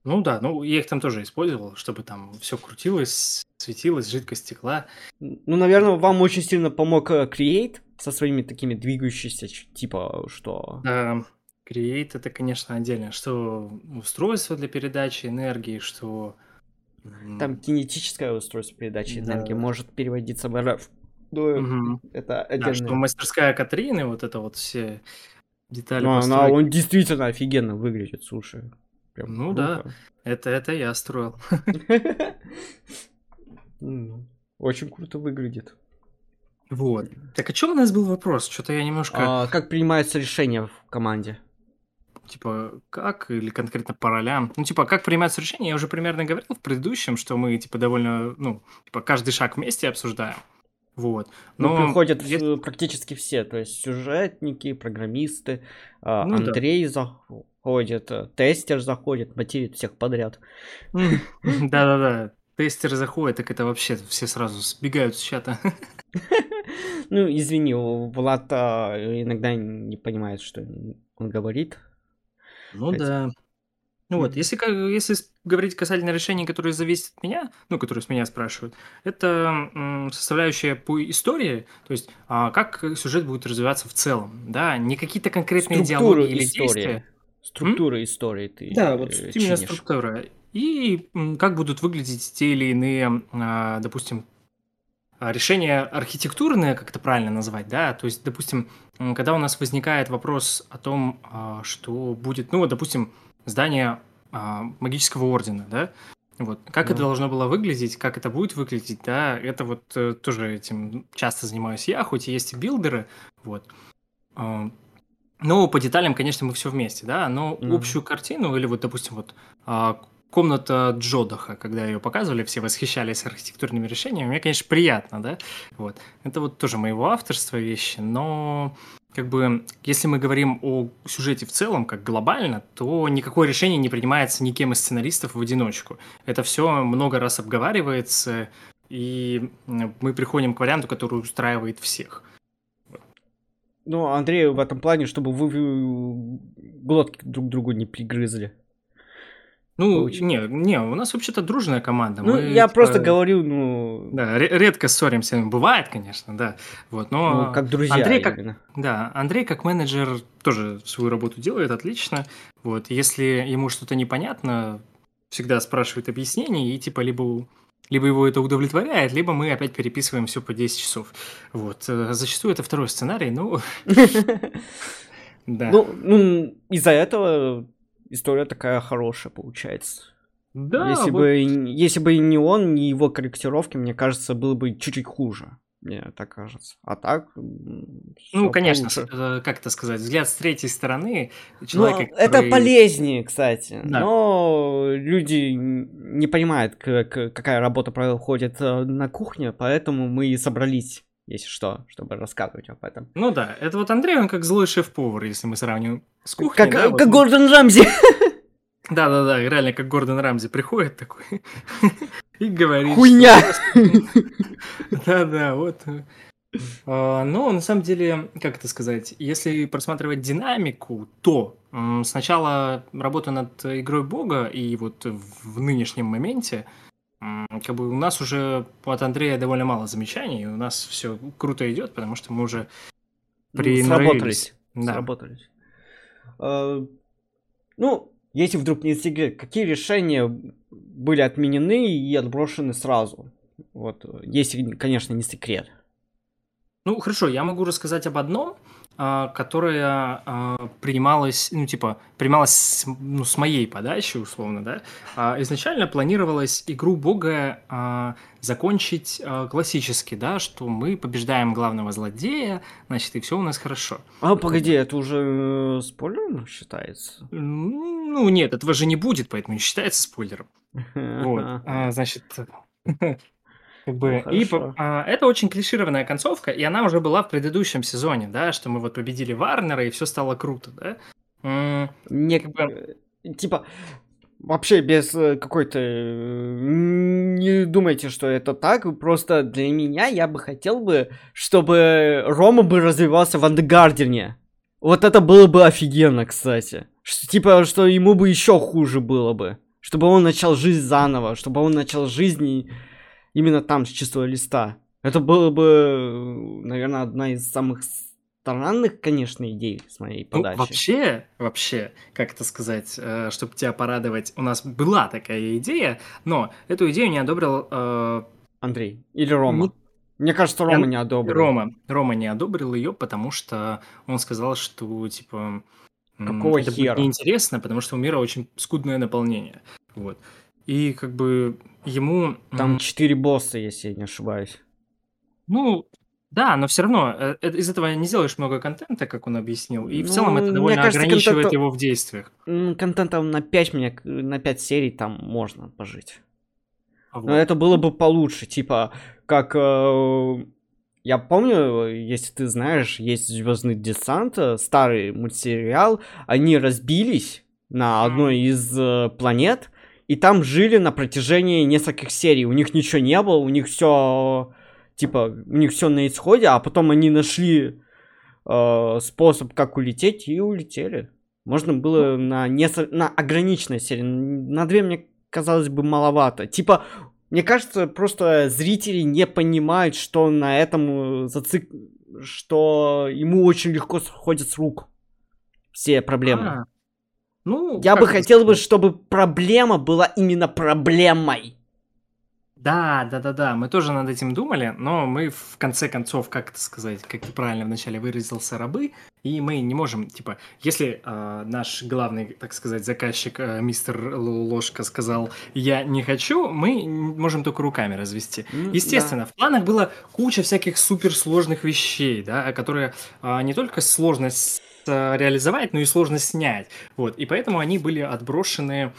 Ну да, ну я их там тоже использовал, чтобы там все крутилось, светилось, жидкость текла. Ну, наверное, вам очень сильно помог э, Create, со своими такими двигающимися, типа, что... Да, Create это, конечно, отдельно. Что устройство для передачи энергии, что... Там кинетическое устройство передачи да. энергии может переводиться в РФ. Ну, угу. это отдельно. Да, что мастерская Катрины, вот это вот все Детали Ну, она, он действительно офигенно выглядит, слушай. Прям Ну да. Это, это я строил. М, Очень круто выглядит. Вот. Так о чем у нас был вопрос? Что-то я немножко, А как принимаются решения в команде? Типа, как или конкретно по ролям? Ну, типа, как принимаются решения, я уже примерно говорил в предыдущем, что мы, типа, довольно, ну, типа, каждый шаг вместе обсуждаем. Вот. Ну, Но приходят если- э, практически все, то есть сюжетники, программисты, а, Ну да. Андрей заходит, э, тестер заходит, материт всех подряд. Да-да-да. Тестеры заходят, так это вообще все сразу сбегают с чата. Ну, извини, Влад а, иногда не понимает, что он говорит. Ну Эти- да. Ну вот, если, ка- если говорить касательно решений, которые зависят от меня, ну, которые с меня спрашивают, это м, составляющая по истории, то есть а, как сюжет будет развиваться в целом, да, не какие-то конкретные Структуру диалоги или истории. действия. Структура истории ты Да, вот э, именно чинишь. структура. И м, как будут выглядеть те или иные, а, допустим, а, решения архитектурные, как это правильно назвать, да, то есть, допустим, когда у нас возникает вопрос о том, а, что будет, ну, вот, допустим, здание а, магического ордена, да, вот, как Да. это должно было выглядеть, как это будет выглядеть, да, это вот э, тоже этим часто занимаюсь я, хоть и есть и билдеры, вот. А, Но по деталям, конечно, мы все вместе, да, но Мгм. общую картину, или вот, допустим, вот комната Джодаха, когда ее показывали, все восхищались архитектурными решениями, мне, конечно, приятно, да, вот. Это вот тоже моего авторства вещи, но как бы, если мы говорим о сюжете в целом, как глобально, то никакое решение не принимается никем из сценаристов в одиночку. Это все много раз обговаривается, и мы приходим к варианту, который устраивает всех. Ну, Андрею в этом плане, чтобы вы вы глотки друг другу не пригрызли. Ну, Получ- не, не, у нас вообще-то дружная команда. Ну, мы, я типа, просто говорю, ну, Да, ре- редко ссоримся, бывает, конечно, да. Вот, но ну, как друзья Андрей как, именно. да, Андрей как менеджер тоже свою работу делает отлично. Вот, если ему что-то непонятно, всегда спрашивает объяснений, и типа либо, либо его это удовлетворяет, либо мы опять переписываем все по 10 часов. Вот, э, зачастую это второй сценарий, ну, да. Ну, ну, из-за этого история такая хорошая получается. да, если, вот бы, если бы не он, не его корректировки, мне кажется, было бы чуть-чуть хуже. Мне так кажется. А так... Ну, конечно, э, как это сказать, взгляд с третьей стороны человека, это который- полезнее, кстати. Да. Но люди не понимают, как, какая работа происходит э, на кухне, поэтому мы и собрались, если что, чтобы рассказывать об этом. Ну да, это вот Андрей, он как злой шеф-повар, если мы сравниваем с кухней. Как, да, как вот он- Гордон Рамзи. Да-да-да, реально как Гордон Рамзи приходит такой и говорит... Хуйня. Да-да, вот. А, Но на самом деле, как это сказать, если просматривать динамику, то сначала работа над игрой Бога, и вот в нынешнем моменте, как бы у нас уже от Андрея довольно мало замечаний, и у нас все круто идет, потому что мы уже приноровились. Сработались. Да. Сработались. Э, Ну, если вдруг не секрет, какие решения были отменены и отброшены сразу? Вот, если, конечно, не секрет. Ну, хорошо, я могу рассказать об одном, а, которое а, принималось, ну, типа, принималось с, ну, с моей подачи, условно, да. А, Изначально планировалось игру Бога а, закончить а, классически, да, что мы побеждаем главного злодея, значит, и все у нас хорошо. А, погоди, это уже э, спойлером считается? Ну, нет, этого же не будет, поэтому не считается спойлером. Вот, а, значит, как бы, Ну, и а, это очень клишированная концовка, и она уже была в предыдущем сезоне, да, что мы вот победили Варнера, и все стало круто, да. М, Не, как бы- э, типа, вообще без э, какой-то... э, Не думайте, что это так. Просто для меня я бы хотел бы, чтобы Рома бы развивался в Андегардене. Вот это было бы офигенно, кстати. Ш- типа, что ему бы еще хуже было бы. Чтобы он начал жизнь заново, чтобы он начал жизнь именно там, с чистого листа. Это было бы, наверное, одна из самых странных, конечно, идей с моей Ну, подачи. вообще, вообще, как это сказать, чтобы тебя порадовать, у нас была такая идея, но эту идею не одобрил э, Андрей. Или Рома. Не- Мне кажется, Рома не одобрил. Рома, Рома не одобрил ее, потому что он сказал, что типа Какого это хера? будет неинтересно, потому что у мира очень скудное наполнение. Вот. И как бы ему... Там четыре босса, если я не ошибаюсь. Ну, да, но все равно э, э, из этого не сделаешь много контента, как он объяснил. И в Ну, целом это довольно кажется, ограничивает контента- его в действиях. Контентом на 5 мне, к- на 5 серий там можно пожить. Вот. Но это было бы получше, типа, как... э, я помню, если ты знаешь, есть Звездный десант, э, старый мультсериал, они разбились на одной из э, планет, и там жили на протяжении нескольких серий. У них ничего не было, у них все типа, у них все на исходе, а потом они нашли э, способ, как улететь, и улетели. Можно было на, несо- на ограниченной серии. На две, мне казалось бы, маловато. Типа, мне кажется, просто зрители не понимают, что на этом э, зацик... что ему очень легко сходят с рук все проблемы. А, ну, Я бы хотел бы, чтобы проблема была именно проблемой. Да, да, да, да, мы тоже над этим думали, но мы в конце концов, как это сказать, как ты правильно вначале выразился, рабы, и мы не можем, типа, если э, наш главный, так сказать, заказчик, э, мистер Ложка сказал, я не хочу, мы можем только руками развести. Ну, Естественно, в планах было куча всяких суперсложных вещей, да, которые а, не только сложно с- а, реализовать, но и сложно снять. Вот, и поэтому они были отброшены,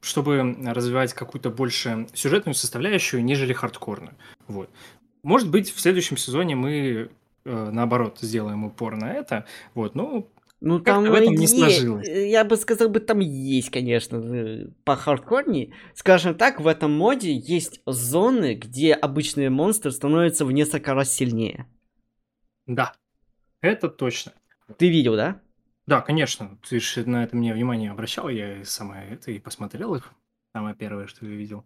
чтобы развивать какую-то больше сюжетную составляющую, нежели хардкорную. Вот. Может быть, в следующем сезоне мы э, наоборот сделаем упор на это. Вот, ну, Ну, там в этом не сложилось. Я бы сказал, бы там есть, конечно, э, по хардкорней. Скажем так, в этом моде есть зоны, где обычные монстры становятся в несколько раз сильнее. да, это точно. Ты видел, да? Да, конечно, ты же на это мне внимание обращал, я самое это и посмотрел их. Самое первое, что я видел.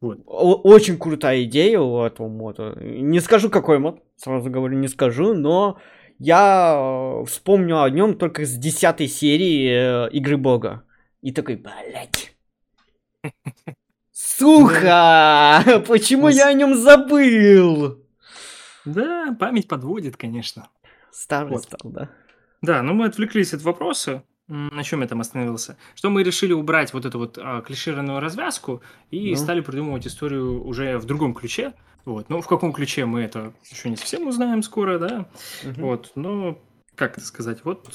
Вот. Очень крутая идея у этого мода. Не скажу, какой мод, сразу говорю, не скажу, но я э, вспомню о нем только с десятой серии э, Игры Бога. И такой, блять. Сука! Почему я о нем забыл? Да, память подводит, конечно. Старый Вот. стал, да? Да, но мы отвлеклись от вопроса. На чем я там остановился? Что мы решили убрать вот эту вот а, клишированную развязку и Ну. стали придумывать историю уже в другом ключе. Вот. Ну, в каком ключе мы это еще не совсем узнаем скоро, да? Мгм. Вот, но, как это сказать, вот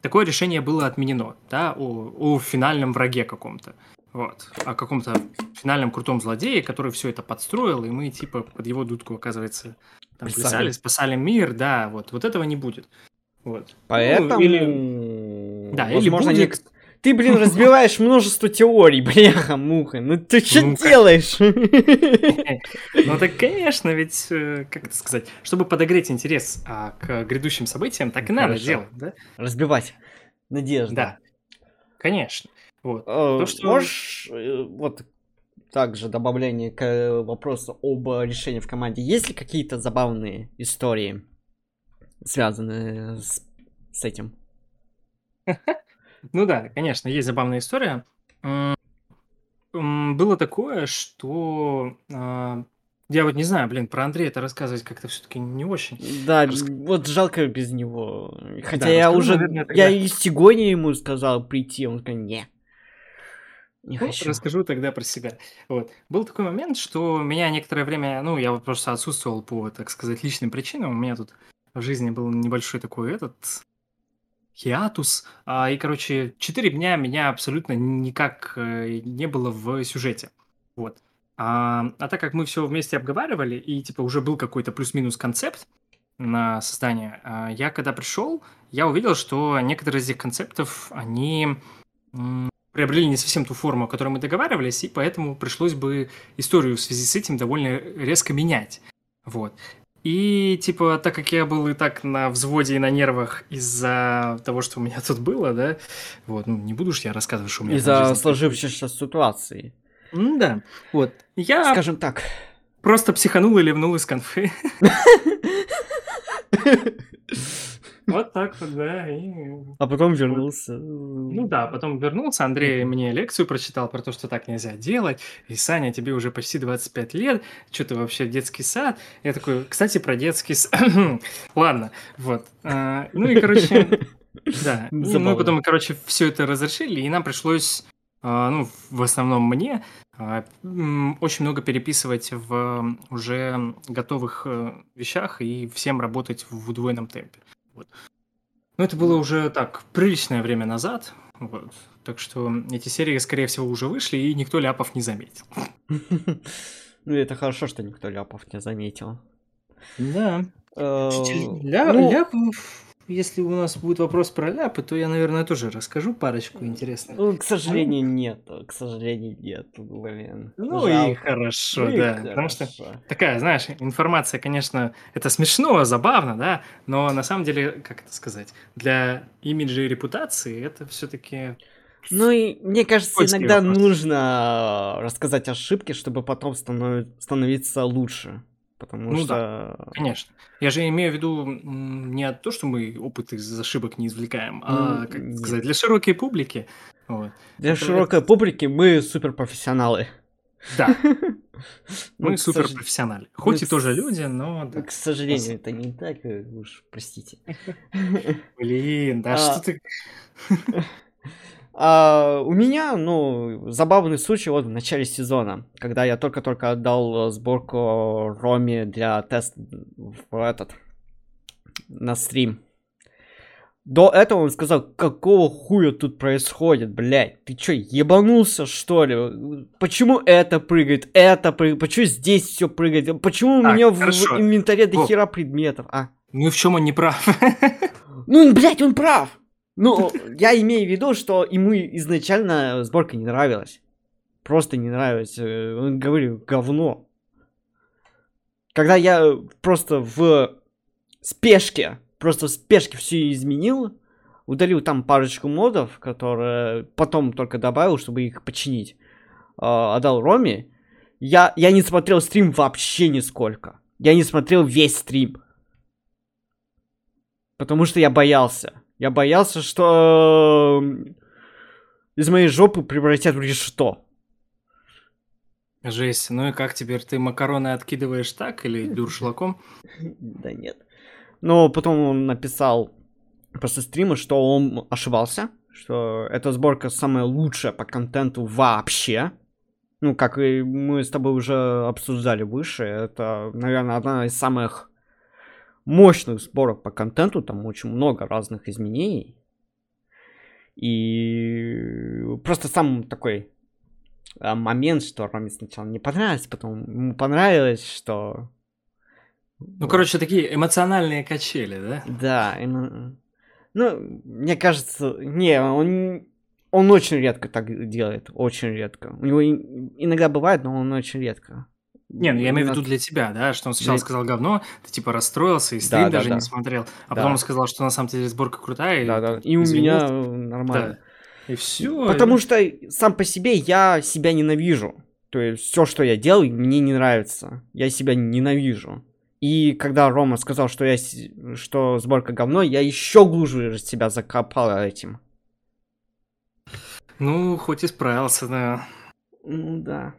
такое решение было отменено, да, о, о финальном враге каком-то. Вот, о каком-то финальном крутом злодее, который все это подстроил, и мы типа под его дудку, оказывается, там плясали, спасали мир, да, вот, вот этого не будет. Вот. Поэтому... Ну, или- Да, или возможно, будет- нек- Ты, блин, разбиваешь множество теорий, бляха-муха. Ну ты что Ну, делаешь? Ну так, конечно, ведь, э, как это сказать, чтобы подогреть интерес а, к грядущим событиям, так и Ну, надо хорошо. делать, да? Разбивать. Надежда. Да, конечно. Вот. Э, То, что- Можешь, э, вот также добавление к вопросу об решении в команде. Есть ли какие-то забавные истории, связанные с, с этим? Ну да, конечно, есть забавная история. Было такое, что а, я вот не знаю, блин, про Андрея это рассказывать как-то все-таки не очень. Да, Рас- вот жалко без него. Хотя Да, я расскажи, уже, наверное, я тогда. и сегодня ему сказал прийти, он сказал, не. Не Ну, хочу. расскажу тогда про себя. Вот. Был такой момент, что меня некоторое время, ну, я вот просто отсутствовал по, так сказать, личным причинам. У меня тут в жизни был небольшой такой этот хиатус. А, и, короче, четыре дня меня абсолютно никак э, не было в сюжете. Вот. А, а так как мы все вместе обговаривали, и, типа, уже был какой-то плюс-минус концепт на создание, а, я когда пришел, я увидел, что некоторые из этих концептов, они приобрели не совсем ту форму, о которой мы договаривались, и поэтому пришлось бы историю в связи с этим довольно резко менять. Вот. И, типа, так как я был и так на взводе и на нервах из-за того, что у меня тут было, да, вот, ну, не буду ж я рассказывать, что у меня Из-за сложившейся ситуации. происходит. Да, вот. Я Скажем так. просто психанул и ливнул из конфы. Вот так вот, да. И... А потом вернулся. Ну да, потом вернулся, Андрей мне лекцию прочитал про то, что так нельзя делать. И, Саня, тебе уже почти 25 лет, что ты вообще детский сад? Я такой, кстати, про детский сад. Ладно, вот. А, ну и, короче, да. И мы потом, короче, все это разрешили, и нам пришлось а, ну, в основном мне, а, очень много переписывать в уже готовых э, вещах и всем работать в удвоенном темпе. Вот. Но это было уже так, приличное время назад. Вот. Так что эти серии, скорее всего, уже вышли, и никто ляпов не заметил. Ну, это хорошо, что никто ляпов не заметил. Да. Э. Ну, ляпов если у нас будет вопрос про ляпы, то я, наверное, тоже расскажу парочку интересных. Ну, к сожалению, нет. К сожалению, нет, блин. Ну Жалко. и хорошо, ну, да. И Потому что такая, знаешь, информация, конечно, это смешно, забавно, да, но на самом деле, как это сказать, для имиджа и репутации это все-таки ну и мне кажется, иногда вопрос. нужно рассказать ошибки, чтобы потом станов... становиться лучше. Потому ну, что... Да, конечно. Я же имею в виду не то, что мы опыт из ошибок не извлекаем, а, как нет. сказать, для широкой публики. Вот. Для это, широкой публики мы суперпрофессионалы. Да. Мы ну, суперпрофессионалы. Хоть и тоже люди, но... К сожалению, это не так, э, уж простите. Блин, да а что ты... А, у меня, ну, забавный случай вот в начале сезона, когда я только-только отдал сборку Роми для теста в этот, на стрим. До этого он сказал, какого хуя тут происходит, блядь, ты чё, ебанулся, что ли? Почему это прыгает, это прыгает, почему здесь все прыгает, почему так, у меня хорошо. в инвентаре до хера предметов, а? Ну и в чем он не прав? Ну, блядь, он прав! Ну, я имею в виду, что ему изначально сборка не нравилась. Просто не нравилась. Э, он говорил, говно. Когда я просто в спешке, просто в спешке все изменил, удалил там парочку модов, которые потом только добавил, чтобы их починить, а, отдал Роме, я, я не смотрел стрим вообще нисколько. Я не смотрел весь стрим. Потому что я боялся. Я боялся, что из моей жопы превратят в решето. Жесть. Ну и как теперь? Ты макароны откидываешь так или дуршлаком? Да нет. Но потом он написал после стрима, что он ошибался, что эта сборка самая лучшая по контенту вообще. Ну, как и мы с тобой уже обсуждали выше, это, наверное, одна из самых мощных сборок по контенту, там очень много разных изменений. И просто сам такой а, момент, что Роме сначала не понравилось, потом ему понравилось, что... Ну, короче, такие эмоциональные качели, да? Да. Эмо... Ну, мне кажется, не, он, он очень редко так делает, очень редко. У него иногда бывает, но он очень редко. Не, ну я имею в виду для тебя, да, что он сначала сказал говно, ты типа расстроился и стрим да, даже да, не смотрел, а да. потом он сказал, что на самом деле сборка крутая. Да, да. И у меня нормально. Да. И все. Потому и... что сам по себе я себя ненавижу. То есть все, что я делаю, мне не нравится. Я себя ненавижу. И когда Рома сказал, что я что сборка говно, я еще глубже себя закопал этим. Ну, хоть и справился, да. Ну да.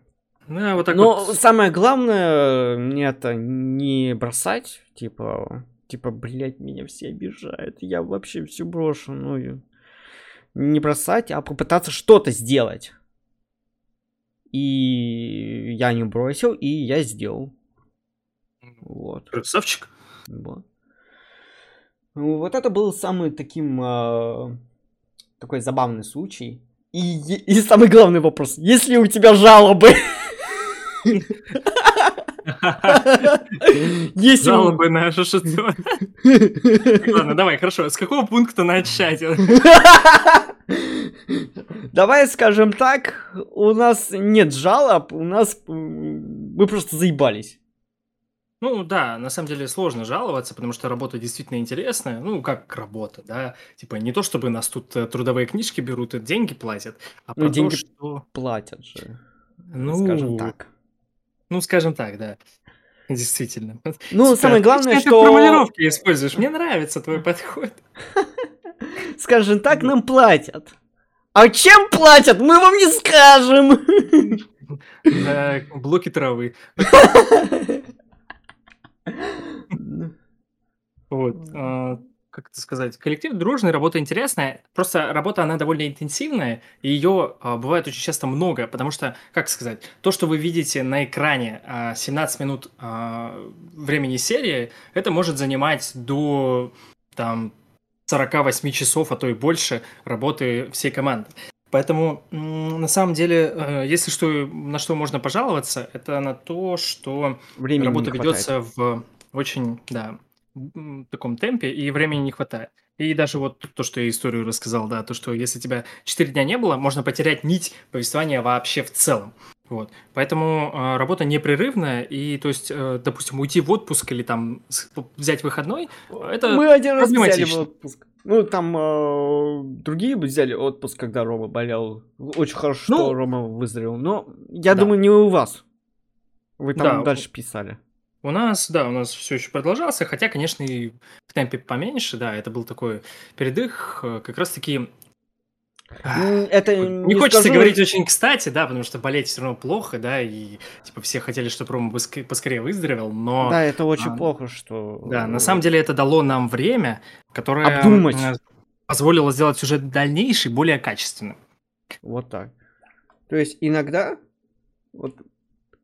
Да, вот так Но вот. самое главное мне это не бросать, типа, типа, блядь, меня все обижают, я вообще все брошу, ну, не бросать, а попытаться что-то сделать. И я не бросил, и я сделал. Вот. Красавчик. Вот. Ну, вот это был самый таким э, такой забавный случай. И, и самый главный вопрос: есть ли у тебя жалобы? Есть жалобы на что Ладно, давай, хорошо. С какого пункта начать? Давай скажем так, у нас нет жалоб, у нас мы просто заебались. Ну да, на самом деле сложно жаловаться, потому что работа действительно интересная. Ну, как работа, да. Типа не то, чтобы нас тут э, трудовые книжки берут и деньги платят, а ну, деньги то, что... платят же. Ну, скажем так. Ну, скажем так, да. Действительно. Ну, Слушай, самое главное, отличные ты что... формулировки используешь. Мне нравится твой подход. Скажем так, нам платят. А чем платят, мы вам не скажем. Блоки травы. Вот. Как это сказать? Коллектив дружный, работа интересная. Просто работа, она довольно интенсивная, и ее а, бывает очень часто много, потому что, как сказать, то, что вы видите на экране а, 17 минут а, времени серии, это может занимать до там 48 часов, а то и больше работы всей команды. Поэтому, на самом деле, э, если что, на что можно пожаловаться, это на то, что Времени работа ведется в очень, да, таком темпе, и времени не хватает. И даже вот то, что я историю рассказал, да, то, что если тебя 4 дня не было, можно потерять нить повествования вообще в целом. Вот. Поэтому э, работа непрерывная, и, то есть, э, допустим, уйти в отпуск или там взять выходной, это Мы один раз взяли в отпуск. Ну, там э, другие бы взяли отпуск, когда Рома болел. Очень хорошо, Ну, что Рома выздоровел. Но я да. думаю, не у вас. Вы там Да, дальше писали. У нас, да, у нас все еще продолжался, хотя, конечно, и в темпе поменьше, да, это был такой передых, э, как раз-таки... М, Это Не, хочется скажу- говорить очень кстати, да, потому что болеть все равно плохо, да, и типа все хотели, чтобы Рома поскорее выздоровел, но Да, это очень а, плохо, что... да, на самом деле это дало нам время, которое Обдумать. э, позволило сделать сюжет дальнейший более качественным. Вот так. То есть иногда... Вот...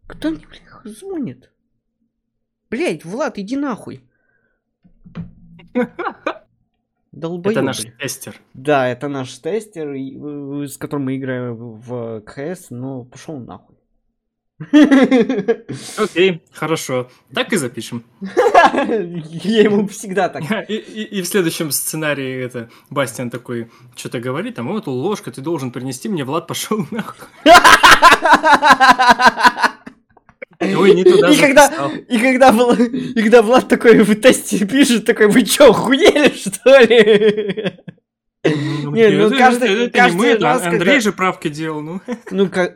Кто мне, блядь, звонит? Блять, Влад, иди нахуй. Долбоёб, это наш блядь. тестер. Да, это наш тестер, и, э, с которым мы играем в КС, но пошел нахуй. Окей, хорошо, так и запишем. Я ему всегда так. И, и- и в следующем сценарии это Бастиан такой что-то говорит, там, вот ложка, ты должен принести мне, Влад пошел нахуй. Ой, не туда И когда, и когда, и когда Влад такой в тесте пишет, такой, вы чё, охуели, что ли? Ну, Не, ну, это- каждый- это- это каждый не мы, это раз, Андрей когда- же правки делал, ну. Ну, ка-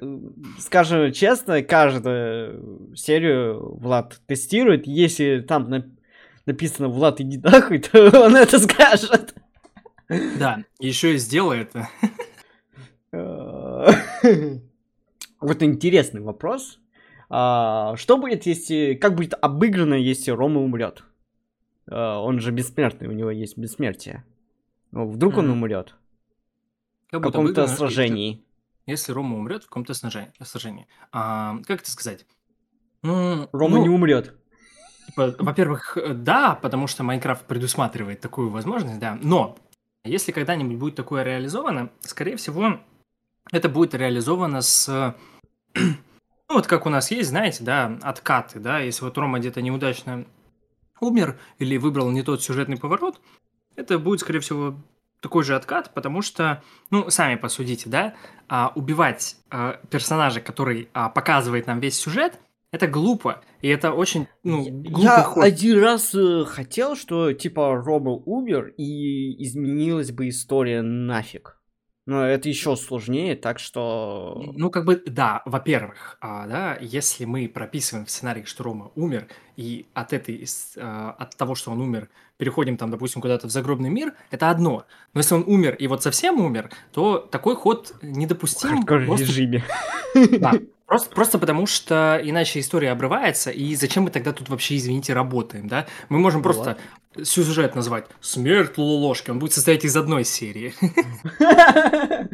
скажем честно, каждую серию Влад тестирует. Если там на- написано «Влад, иди нахуй», то он это скажет. Да, еще и сделай это. Вот интересный вопрос. А, Что будет, если... Как будет обыграно, если Рома умрет? А, Он же бессмертный, у него есть бессмертие. Ну, вдруг он Мгм. умрет Как в каком-то сражении. Если Рома умрет в каком-то сражении. А, как это сказать? Ну, Рома ну, не умрет. типа, Во-первых, да, потому что Майнкрафт предусматривает такую возможность, да. Но если когда-нибудь будет такое реализовано, скорее всего, это будет реализовано с... Ну, вот как у нас есть, знаете, да, откаты, да, если вот Рома где-то неудачно умер или выбрал не тот сюжетный поворот, это будет, скорее всего, такой же откат, потому что, ну, сами посудите, да, а, убивать а, персонажа, который а, показывает нам весь сюжет, это глупо, и это очень, ну, глупый Я ход. один раз э, хотел, что типа Рома умер и изменилась бы история нафиг. Но это еще сложнее, так что... Ну, как бы, да, во-первых, а, да, если мы прописываем в сценарии, что Рома умер, и от этой, а, от того, что он умер, переходим там, допустим, куда-то в загробный мир, это одно. Но если он умер и вот совсем умер, то такой ход В недопустим. хардкор просто- режиме. Да, просто, просто потому что иначе история обрывается, и зачем мы тогда тут вообще, извините, работаем, да? Мы можем Ну просто сюжет назвать «Смерть Лолошки», он будет состоять из одной серии.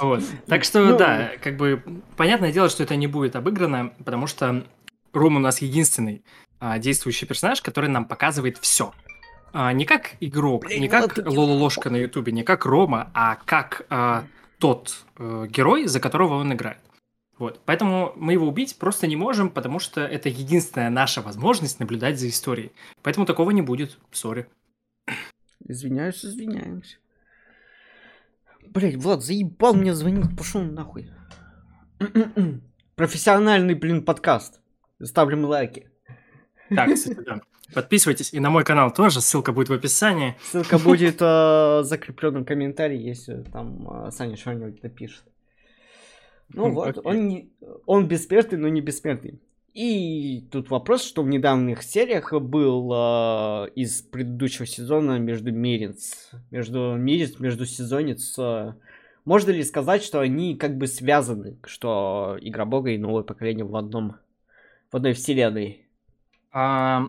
Вот. Так что, Ну, да, как бы понятное дело, что это не будет обыграно, потому что Ром у нас единственный а, действующий персонаж, который нам показывает все. не как игрок, не вот как Ложка на Ютубе, не как Рома, а как а, тот э, герой, за которого он играет. Вот. Поэтому мы его убить просто не можем, потому что это единственная наша возможность наблюдать за историей. Поэтому такого не будет. Сори. Извиняюсь, извиняюсь. Блять, Влад, заебал мне звонить, пошел нахуй. Профессиональный, блин, подкаст. Ставим лайки. Так, кстати, да. Подписывайтесь и на мой канал тоже, ссылка будет в описании. Ссылка будет э, в закрепленном комментарии, если там э, Саня что-нибудь напишет. Ну вот, окей. он, не, он бессмертный, но не бессмертный. И тут вопрос, что в недавних сериях был э, из предыдущего сезона между Меринс, между Меринс, между сезонец. Э, можно ли сказать, что они как бы связаны, что Игра Бога и новое поколение в одном, в одной вселенной? А,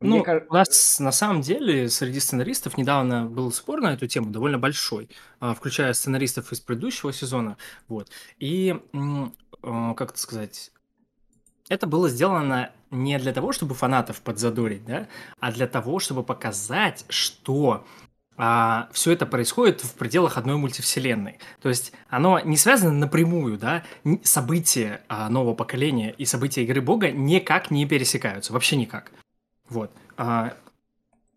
ну, Мне... у нас на самом деле среди сценаристов недавно был спор на эту тему, довольно большой, а, включая сценаристов из предыдущего сезона. Вот. И, а, как это сказать, это было сделано не для того, чтобы фанатов подзадорить, да, а для того, чтобы показать, что а, все это происходит в пределах одной мультивселенной. То есть оно не связано напрямую, да, события а, нового поколения и события игры Бога никак не пересекаются, вообще никак. Вот. А,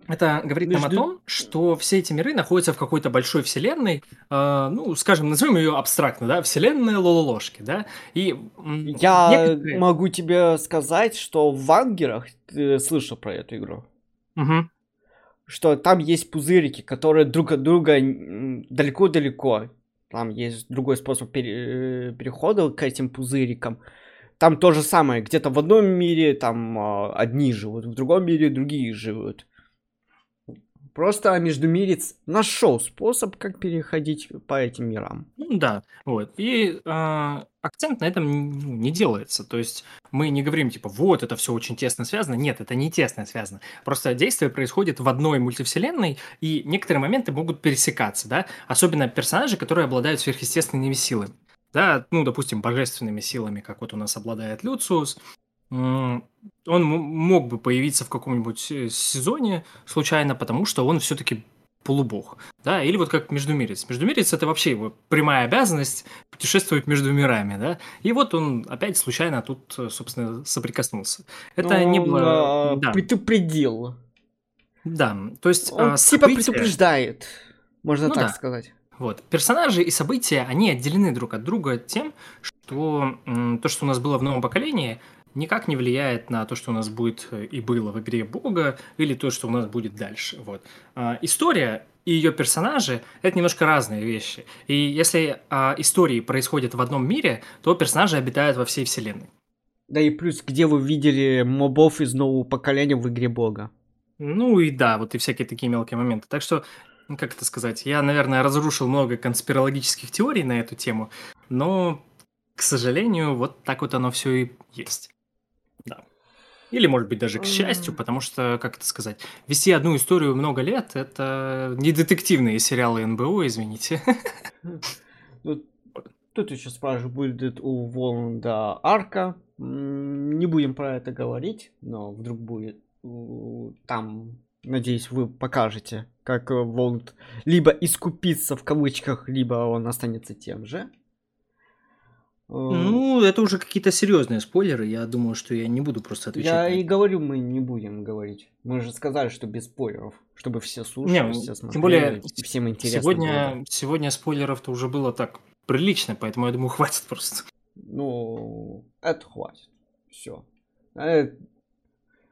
это говорит Между... нам о том, что все эти миры находятся в какой-то большой вселенной, э, ну, скажем, назовем ее абстрактно, да, вселенная Лололошки, да, и... Я некоторые... могу тебе сказать, что в Вангерах, ты слышал про эту игру? Угу. Что там есть пузырики, которые друг от друга далеко-далеко. Там есть другой способ пере... Э, перехода к этим пузырикам. Там то же самое, где-то в одном мире там э, одни живут, в другом мире другие живут. Просто Междумирец нашел способ, как переходить по этим мирам. Ну да, вот. И э, акцент на этом ну, не делается. То есть мы не говорим, типа, вот, это все очень тесно связано. Нет, это не тесно связано. Просто действие происходит в одной мультивселенной, и некоторые моменты могут пересекаться, да? Особенно персонажи, которые обладают сверхъестественными силами. Да, ну, допустим, божественными силами, как вот у нас обладает Люциус, он мог бы появиться в каком-нибудь э, сезоне случайно, потому что он все-таки полубог, да, или вот как Междумирец. Междумирец – это вообще его прямая обязанность путешествовать между мирами, да, и вот он опять случайно тут, э, собственно, соприкоснулся. Это ну, не было... Да. Предупредил. Да, то есть... Он а, типа события... предупреждает, можно ну, так да. сказать. Вот. Персонажи и события, они отделены друг от друга тем, что то, что у нас было в новом поколении – никак не влияет на то, что у нас будет э, и было в игре Бога, или то, что у нас будет дальше. Вот. А, история и ее персонажи – это немножко разные вещи. И если а, истории происходят в одном мире, то персонажи обитают во всей вселенной. Да и плюс, где вы видели мобов из нового поколения в игре Бога? Ну и да, вот и всякие такие мелкие моменты. Так что, ну, как это сказать, я, наверное, разрушил много конспирологических теорий на эту тему, но, к сожалению, вот так вот оно все и есть. Да. Или, может быть, даже к счастью, потому что, как это сказать, вести одну историю много лет – это не детективные сериалы НБО, извините. Тут, тут еще спрашивают, будет у Воланда арка. Не будем про это говорить, но вдруг будет там, надеюсь, вы покажете, как Воланд либо искупится в кавычках, либо он останется тем же. Ну, это уже какие-то серьезные спойлеры. Я думаю, что я не буду просто отвечать. Я и говорю, мы не будем говорить. Мы же сказали, что без спойлеров, чтобы все слушали, не, все смотрели. Тем более, всем интересно. Сегодня, было. сегодня спойлеров-то уже было так прилично, поэтому я думаю, хватит просто. Ну, это хватит. Все. Э,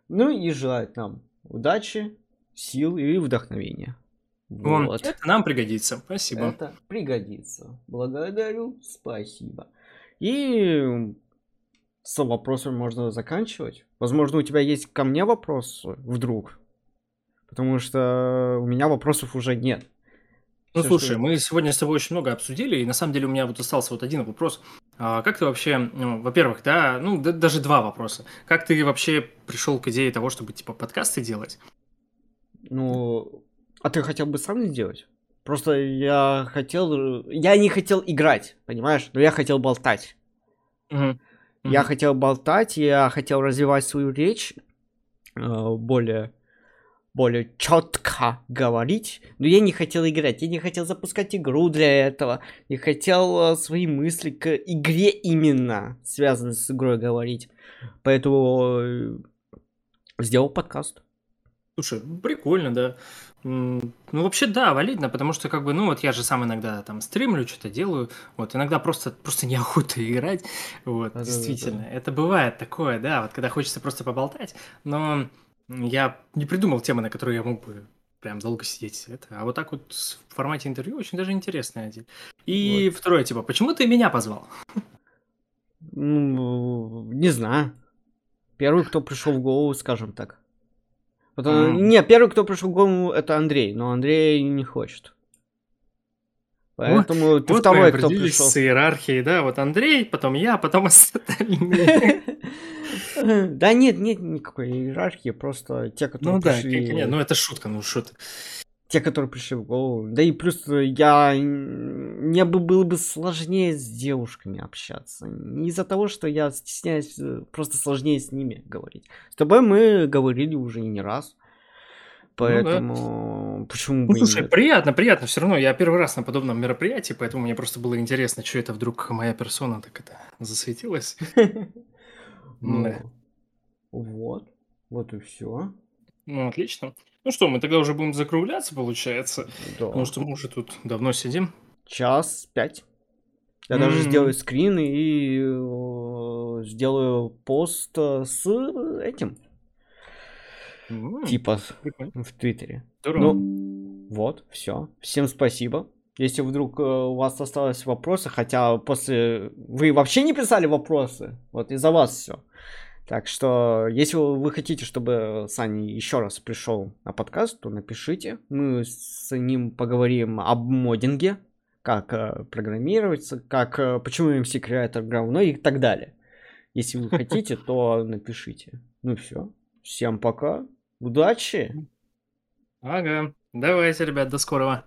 ну и желает нам удачи, сил и вдохновения. Вот. Это нам пригодится. Спасибо. Это пригодится. Благодарю. Спасибо. И с вопросами можно заканчивать. Возможно, у тебя есть ко мне вопрос вдруг. Потому что у меня вопросов уже нет. Ну, Все, слушай, что... мы сегодня с тобой очень много обсудили, и на самом деле у меня вот остался вот один вопрос. А как ты вообще, ну, во-первых, да, ну, да, даже два вопроса. Как ты вообще пришел к идее того, чтобы, типа, подкасты делать? Ну, а ты хотел бы сам сделать? Просто я хотел... Я не хотел играть, понимаешь? Но я хотел болтать. Mm-hmm. Я хотел болтать, я хотел развивать свою речь, э, более, более четко говорить, но я не хотел играть, я не хотел запускать игру для этого, не хотел э, свои мысли к игре именно, связанные с игрой говорить. Поэтому э, сделал подкаст. Слушай, прикольно, да. Ну, вообще, да, валидно, потому что, как бы, ну, вот я же сам иногда там стримлю, что-то делаю, вот, иногда просто, просто неохота играть, вот, да, действительно, да, да. это бывает такое, да, вот, когда хочется просто поболтать, но я не придумал темы, на которые я мог бы прям долго сидеть, это, а вот так вот в формате интервью очень даже интересно. И вот. второе, типа, почему ты меня позвал? Ну, не знаю. Первый, кто пришел в голову, скажем так. Вот, mm. Не, первый, кто пришел в голову, это Андрей, но Андрей не хочет. Поэтому вот, ты вот второй, кто пришел. с иерархией, да, вот Андрей, потом я, потом остальные. Да нет, нет никакой иерархии, просто те, которые Ну да, нет, ну это шутка, ну шутка. Те, которые пришли в голову. Да и плюс я... Мне бы было бы сложнее с девушками общаться. Не из-за того, что я стесняюсь, э, просто сложнее с ними говорить. С тобой мы говорили уже не раз. Поэтому ну, да. почему бы ну, слушай, нет? приятно, приятно. Все равно я первый раз на подобном мероприятии, поэтому мне просто было интересно, что это вдруг моя персона так это засветилась. Ну, вот, вот и все. Ну, отлично. Ну что, мы тогда уже будем закругляться, получается. Да. Потому что мы уже тут давно сидим. Час пять. Я mm-hmm. даже сделаю скрин и э, сделаю пост э, с этим Mm, типа прикольно. в Твиттере. Здорово. Ну, вот, все. Всем спасибо. Если вдруг э, у вас осталось вопросы, хотя после вы вообще не писали вопросы, вот из-за вас все. Так что, если вы хотите, чтобы Саня еще раз пришел на подкаст, то напишите. Мы с ним поговорим об моддинге, как э, программировать, как э, почему MC Creator говно и так далее. Если вы хотите, то напишите. Ну все. Всем пока. Удачи! Ага. Давайте, ребят, до скорого.